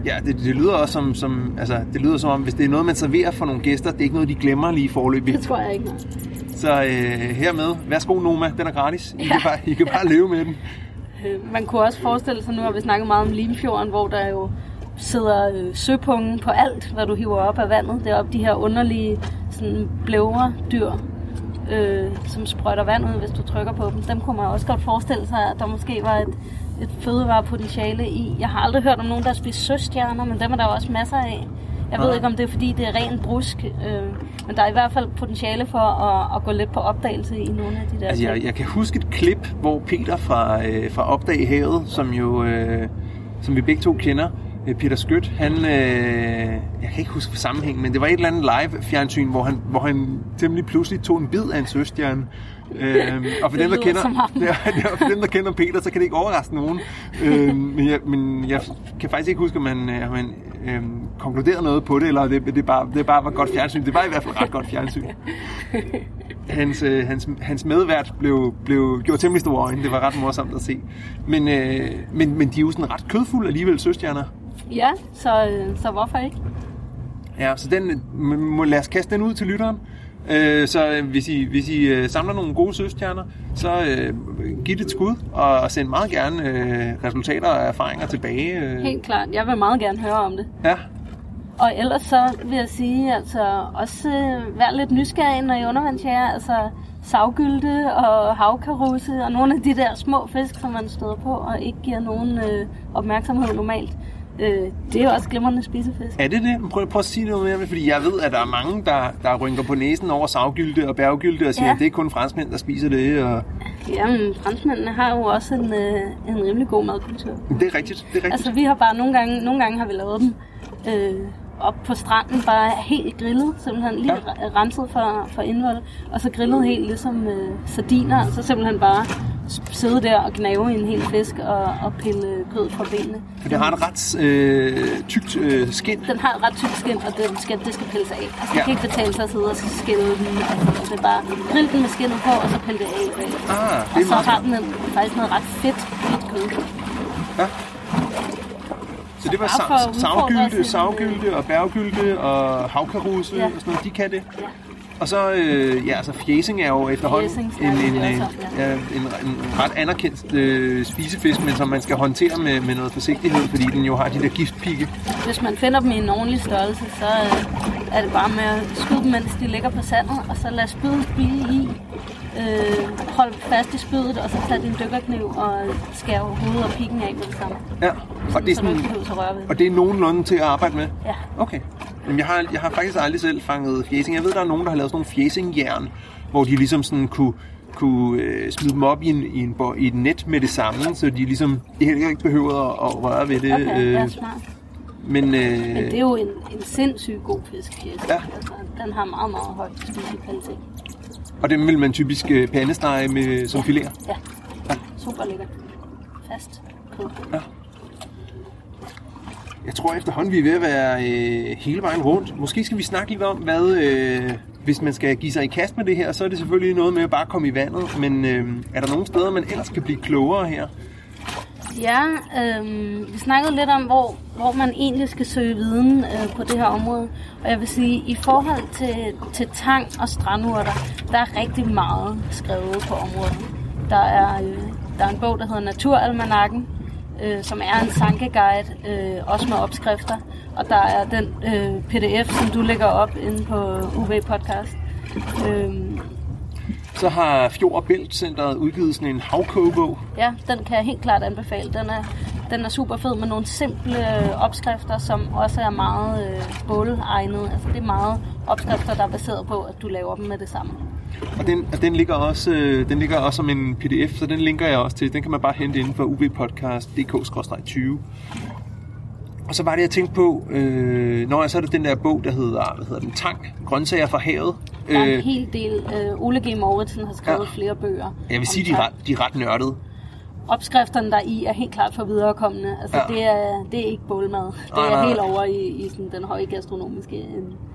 Ja, det, det lyder også som, som... Altså, det lyder som om, hvis det er noget, man serverer for nogle gæster, det er ikke noget, de glemmer lige forløbig. Det tror jeg ikke. nej. Så øh, hermed, værsgo Noma, den er gratis. I, Ja. kan, bare, I kan bare leve med den. Øh, Man kunne også forestille sig, nu har vi snakket meget om Limfjorden, hvor der jo sidder øh, søpungen på alt, hvad du hiver op af vandet. Det er op de her underlige sådan blævre dyr, øh, som sprøjter vand ud, hvis du trykker på dem. Dem kunne man også godt forestille sig, at der måske var et, et fødevarepotentiale i. Jeg har aldrig hørt om nogen, der spist søstjerner, men dem er der også masser af. Jeg ved ikke, om det er, fordi det er ren brusk, øh, men der er i hvert fald potentiale for at, at gå lidt på opdagelse i nogle af de der Altså, jeg, jeg kan huske et klip, hvor Peter fra, øh, fra Opdag i havet, som jo, øh, som vi begge to kender, øh, Peter Skødt, han, øh, jeg kan ikke huske sammenhæng, men det var et eller andet live-fjernsyn, hvor han, hvor han temmelig pludselig tog en bid af en søstjerne. Øhm, og for dem, der kender, ja, ja, for dem, der kender Peter, så kan det ikke overraske nogen. øhm, men, jeg, men jeg kan faktisk ikke huske, om man, øh, man øhm, konkluderede noget på det, eller det, det, bare, det bare var godt fjernsyn. Det var i hvert fald ret godt fjernsyn. Hans, øh, hans, hans medvært blev, blev gjort temmelig store øjne. Det var ret morsomt at se. Men, øh, men, men de er jo sådan ret kødfulde alligevel, søstjerner. Ja, så, øh, så hvorfor ikke? Ja, så den, må, lad os kaste den ud til lytteren. Øh, så øh, hvis I, hvis I øh, samler nogle gode søstjerner, så øh, giv det et skud, og, og send meget gerne øh, resultater og erfaringer tilbage. Øh. Helt klart. Jeg vil meget gerne høre om det. Ja, Og ellers så vil jeg sige, altså også øh, vær lidt nysgerrig, når I undervandsjæger. Altså savgylde og havkaruse og nogle af de der små fisk, som man støder på og ikke giver nogen øh, opmærksomhed normalt. Øh, det er jo også glimrende spisefisk. er det det? Prøv, prøv at sige noget mere om det, fordi jeg ved, at der er mange, der, der rynker på næsen over savgylde og bærgylde og siger, Ja. at det er kun franskmænd, der spiser det. Og... Jamen, franskmændene har jo også en, øh, en rimelig god madkultur. Det er rigtigt, det er rigtigt. Altså, vi har bare nogle gange, nogle gange har vi lavet dem øh, op på stranden, bare helt grillet, simpelthen lige ja. renset for, for indvold, og så grillet helt ligesom øh, sardiner, så simpelthen bare sidde der og gnave en hel fisk og, og pille kød fra benene. For det har et ret øh, tykt øh, skin. Den har et ret tykt skin, og den skal, det skal pilles af. Altså, Ja. det kan ikke betale sig at sidde og skille den. Altså, det er bare grill den med skinnet på, og så pille det af. Ah, og det er så har den en, faktisk noget ret fedt, fedt kød. Ja. Så det var bare for at sa- udfordre savgylte, sin- savgylte og bærgylte og havkaruse Ja. og sådan noget, de kan det. Ja. Og så, øh, ja, altså fjæsing er jo efterhånden Fjæsing en, en, en, ja. ja, en, en ret anerkendt øh, spisefisk, men som man skal håndtere med, med noget forsigtighed, fordi den jo har de der giftpigge. Hvis man finder dem i en ordentlig størrelse, så øh, er det bare med at skyde dem, mens de ligger på sandet, og så lade spydet blive i. Øh, hold fast i spydet, og så tage din dykkerkniv og skære hovedet og pikken af med det samme. Ja, og det er så sådan, at røre ved det. og det er nogenlunde til at arbejde med. Ja. Okay. Jamen, jeg har, jeg har faktisk aldrig selv fanget fjæsing. Jeg ved, der er nogen, der har lavet sådan nogle fjæsingjern, hvor de ligesom sådan kunne, kunne øh, smide dem op i, en, i, en, i et net med det samme, så de ligesom heller ikke behøver at, at røre ved det. Okay, øh, ja, smart. men, øh, Men det er jo en, en sindssygt god fisk. Ja. Altså, den har meget, meget høj spisekvalitet. Og dem vil man typisk øh, pandestege med, som. Ja. Ja. Super lækkert. Fast kød. Jeg tror efterhånden, vi er ved at være øh, hele vejen rundt. Måske skal vi snakke lidt om, hvad... Øh, hvis man skal give sig i kast med det her, så er det selvfølgelig noget med at bare komme i vandet. Men øh, er der nogle steder, man ellers kan blive klogere her? Ja, øh, vi snakkede lidt om, hvor, hvor man egentlig skal søge viden øh, på det her område. Og jeg vil sige, i forhold til, til tang og strandurter, der er rigtig meget skrevet på området. Der er, øh, der er en bog, der hedder Naturalmanakken, øh, som er en sankeguide, øh, også med opskrifter. Og der er den øh, pdf, som du lægger op inde på UV Podcast. Øh, så har Fjord og Bælt Centeret udgivet sådan en havkogebog. Ja, den kan jeg helt klart anbefale. Den er, den er super fed med nogle simple opskrifter, som også er meget øh, bålegnede. Altså det er meget opskrifter, der er baseret på, at du laver dem med det samme. Og den, og den, ligger også, øh, den ligger også som en pdf, så den linker jeg også til. Den kan man bare hente inden for ubpodcast.dk-20. Og så var det, jeg tænkte på, øh, når jeg så er det den der bog, der hedder, hvad hedder den, Tang, Grøntsager fra havet. Der er en Øh, hel del. Øh, Ole G. Mauritsen har skrevet Ja. flere bøger. jeg vil sige, de er, ret, de er ret nørdede. Opskrifterne der i er helt klart for viderekommende. Altså Ja. det, er, det er ikke bålmad. Det Nej, er nej. helt over i, i sådan, den høje gastronomiske.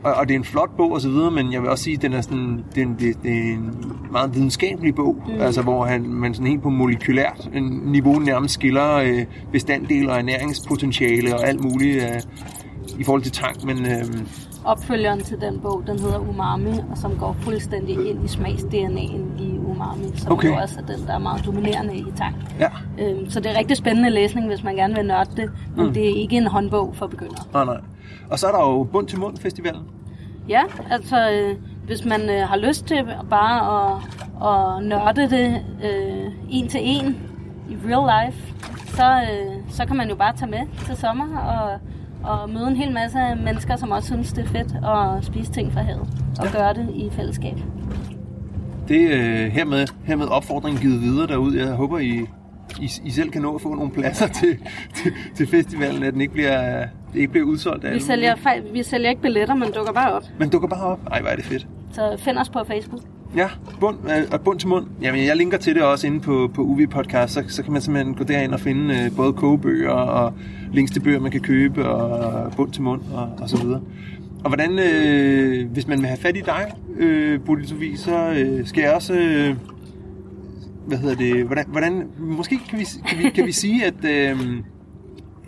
Og, og det er en flot bog og så videre, men jeg vil også sige, at den er sådan, det, er en- det, det er en meget videnskabelig bog, mm. altså hvor han, man sådan helt på molekylært niveau nærmest skiller øh, bestanddele og ernæringspotentiale og alt muligt øh, i forhold til tang, men øh, Opfølgeren til den bog, den hedder Umami, og som går fuldstændig ind i smags-DNA'en i umami, som Okay. jo også er den, der er meget dominerende i tang. ja, Øhm, så det er rigtig spændende læsning, hvis man gerne vil nørde det, men mm. det er ikke en håndbog for begyndere. nej, nej. Og så er der jo Bund til Mund Festivalen. Ja, altså øh, hvis man øh, har lyst til bare at, at nørde det øh, en til en i real life, så, øh, så kan man jo bare tage med til sommer og, og møde en hel masse mennesker, som også synes, det er fedt at spise ting fra havet og Ja. gøre det i fællesskab. Det er øh, hermed, hermed opfordringen givet videre derude. Jeg håber, I, I, I selv kan nå at få nogle pladser til, til, til festivalen, at den ikke bliver, det ikke bliver udsolgt af Vi sælger, vi sælger ikke billetter, men dukker bare op. Men dukker bare op. Ej, hvor er det fedt. Så find os på Facebook. Ja, bund, øh, og bund til mund. Jamen, jeg linker til det også inde på, på UV Podcast, så, så kan man simpelthen gå derind og finde øh, både kogebøger og links til bøger, man kan købe, og bund til mund og, og så videre. Og hvordan, øh, hvis man vil have fat i dig, øh, Bodil Sofie, så øh, skal jeg også... Øh, hvad hedder det? Hvordan, hvordan, måske kan vi, kan vi, kan vi sige, at, øh,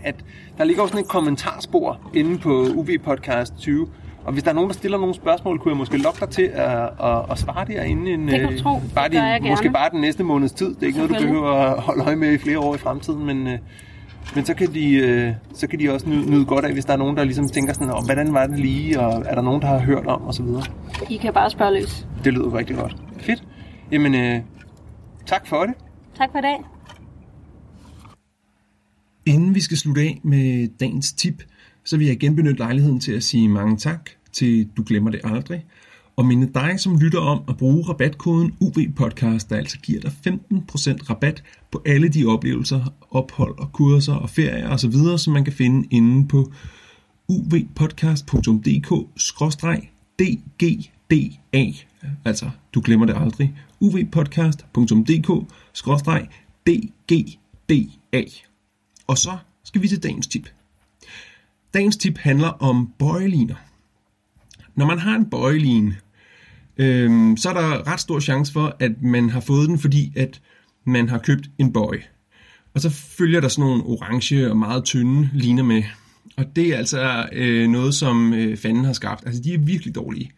at der ligger også sådan et kommentarspor inde på UV Podcast 20, og hvis der er nogen, der stiller nogle spørgsmål, kunne jeg måske lokke dig til at, at, at svare derinde. En, Det kan du øh, tro. Det Bare jeg din, måske gerne. bare den næste måneds tid. Det er ikke noget, du behøver at holde øje med i flere år i fremtiden, men, øh, men så, kan de, øh, så kan de også nyde, nyde godt af, hvis der er nogen, der ligesom tænker sådan, "Åh, hvordan var det lige, og er der nogen, der har hørt om, og så videre. I kan bare spørge løs. Det lyder rigtig godt. Fedt. Jamen, øh, tak for det. Tak for i dag. Inden vi skal slutte af med dagens tip, så vil jeg igen benytte lejligheden til at sige mange tak til Du Glemmer Det Aldrig, og minde dig som lytter om at bruge rabatkoden UVPodcast, der altså giver dig 15% rabat på alle de oplevelser, ophold og kurser og ferier osv., som man kan finde inde på uvpodcast.dk-dgda. Altså, du glemmer det aldrig. uvpodcast.dk-dgda. Og så skal vi til dagens tip. Dagens tip handler om bøjeliner. Når man har en bøjeline, øhm, så er der ret stor chance for, at man har fået den, fordi at man har købt en bøj. Og så følger der sådan nogle orange og meget tynde liner med. Og det er altså øh, noget, som øh, fanden har skabt. Altså, de er virkelig dårlige.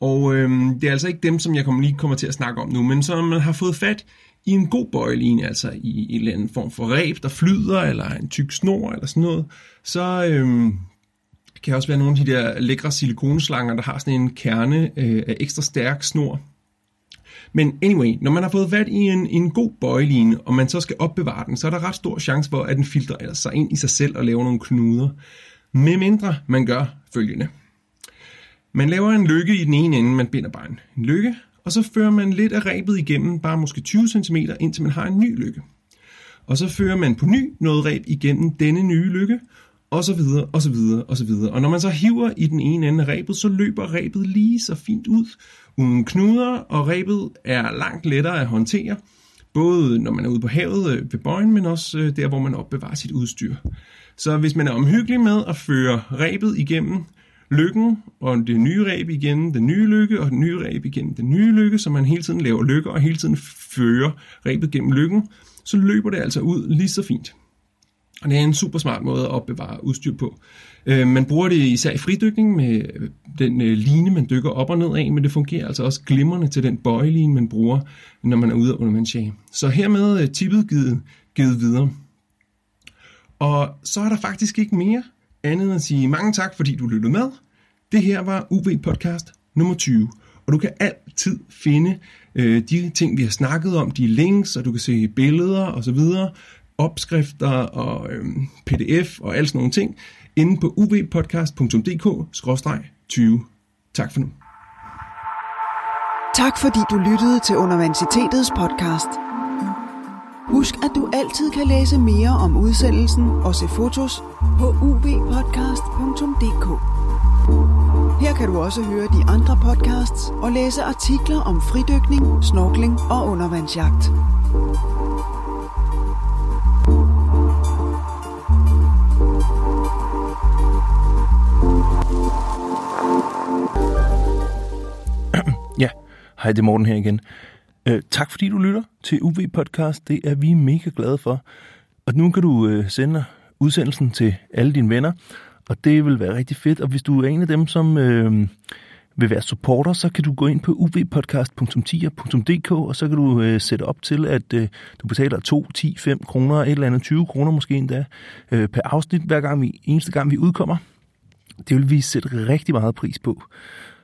Og øh, det er altså ikke dem, som jeg kommer, lige kommer til at snakke om nu, men som man har fået fat i en god bøjeline, altså i en eller anden form for reb, der flyder, eller en tyk snor, eller sådan noget, så øhm, kan også være nogle af de der lækre silikoneslanger, der har sådan en kerne øh, af ekstra stærk snor. Men anyway, når man har fået fat i en, en god bøjeline, og man så skal opbevare den, så er der ret stor chance for, at den filtrerer altså, sig ind i sig selv og laver nogle knuder. Med mindre man gør følgende. Man laver en lykke i den ene ende, man binder bare en lykke, og så fører man lidt af rebet igennem, bare måske 20 cm, indtil man har en ny lykke. Og så fører man på ny noget reb igennem denne nye lykke, og så videre, og så videre, og så videre. Og når man så hiver i den ene ende af rebet, så løber rebet lige så fint ud, uden knuder, og rebet er langt lettere at håndtere, både når man er ude på havet øh, ved bøjen, men også øh, der, hvor man opbevarer sit udstyr. Så hvis man er omhyggelig med at føre rebet igennem lykken, og det nye ræb igen, den nye lykke, og den nye ræb igen, den nye lykke, så man hele tiden laver lykke, og hele tiden fører rebet gennem lykken, så løber det altså ud lige så fint. Og det er en super smart måde at opbevare udstyr på. Øh, man bruger det især i fridykning med øh, den øh, line, man dykker op og ned af, men det fungerer altså også glimrende til den bøjeline, man bruger, når man er ude under undervandsjage. Så hermed øh, tippet givet, givet videre. Og så er der faktisk ikke mere andet end at sige mange tak, fordi du lyttede med. Det her var UV Podcast nummer 20. Og du kan altid finde øh, de ting, vi har snakket om, de links, og du kan se billeder og så videre, opskrifter og øh, pdf og alt sådan nogle ting, inde på uvpodcast.dk-20. Tak for nu. Tak fordi du lyttede til Universitetets podcast. Husk, at du altid kan læse mere om udsendelsen og se fotos på uvpodcast.dk. Her kan du også høre de andre podcasts og læse artikler om fridykning, snorkling og undervandsjagt. Ja, hej, det er Morten her igen. Øh, tak fordi du lytter til UV Podcast. Det er vi mega glade for. Og nu kan du øh, sende udsendelsen til alle dine venner, og det vil være rigtig fedt. Og hvis du er en af dem, som øh, vil være supporter, så kan du gå ind på uvpodcast.10.dk, og så kan du øh, sætte op til, at øh, du betaler 2, 10, 5 kroner, et eller andet 20 kroner måske endda, øh, per afsnit, hver gang vi, eneste gang vi udkommer. Det vil vi sætte rigtig meget pris på.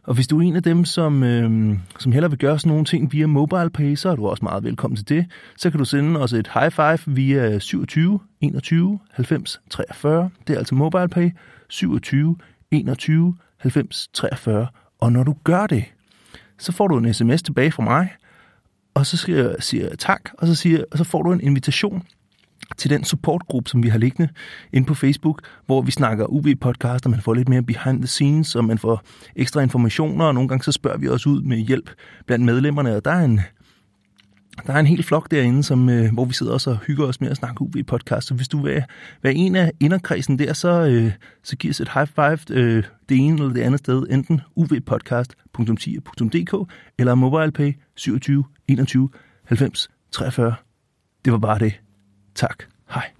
Og hvis du er en af dem, som, øh, som heller vil gøre sådan nogle ting via MobilePay, så er du også meget velkommen til det. Så kan du sende os et high five via 27 21 90 43. Det er altså MobilePay 27 21 90 43. Og når du gør det, så får du en sms tilbage fra mig, og så siger jeg tak, og så, siger, og så får du en invitation til den supportgruppe, som vi har liggende inde på Facebook, hvor vi snakker UB-podcast, og man får lidt mere behind the scenes, og man får ekstra informationer, og nogle gange så spørger vi også ud med hjælp blandt medlemmerne, og der er en, der er en hel flok derinde, som, øh, hvor vi sidder også og hygger os med at snakke UB-podcast. Så hvis du vil være en af inderkredsen der, så, øh, så giv os et high five øh, det ene eller det andet sted, enten uvpodcast.10.dk eller MobilePay 27 21 90 43. Det var bare det. Tak. Hej.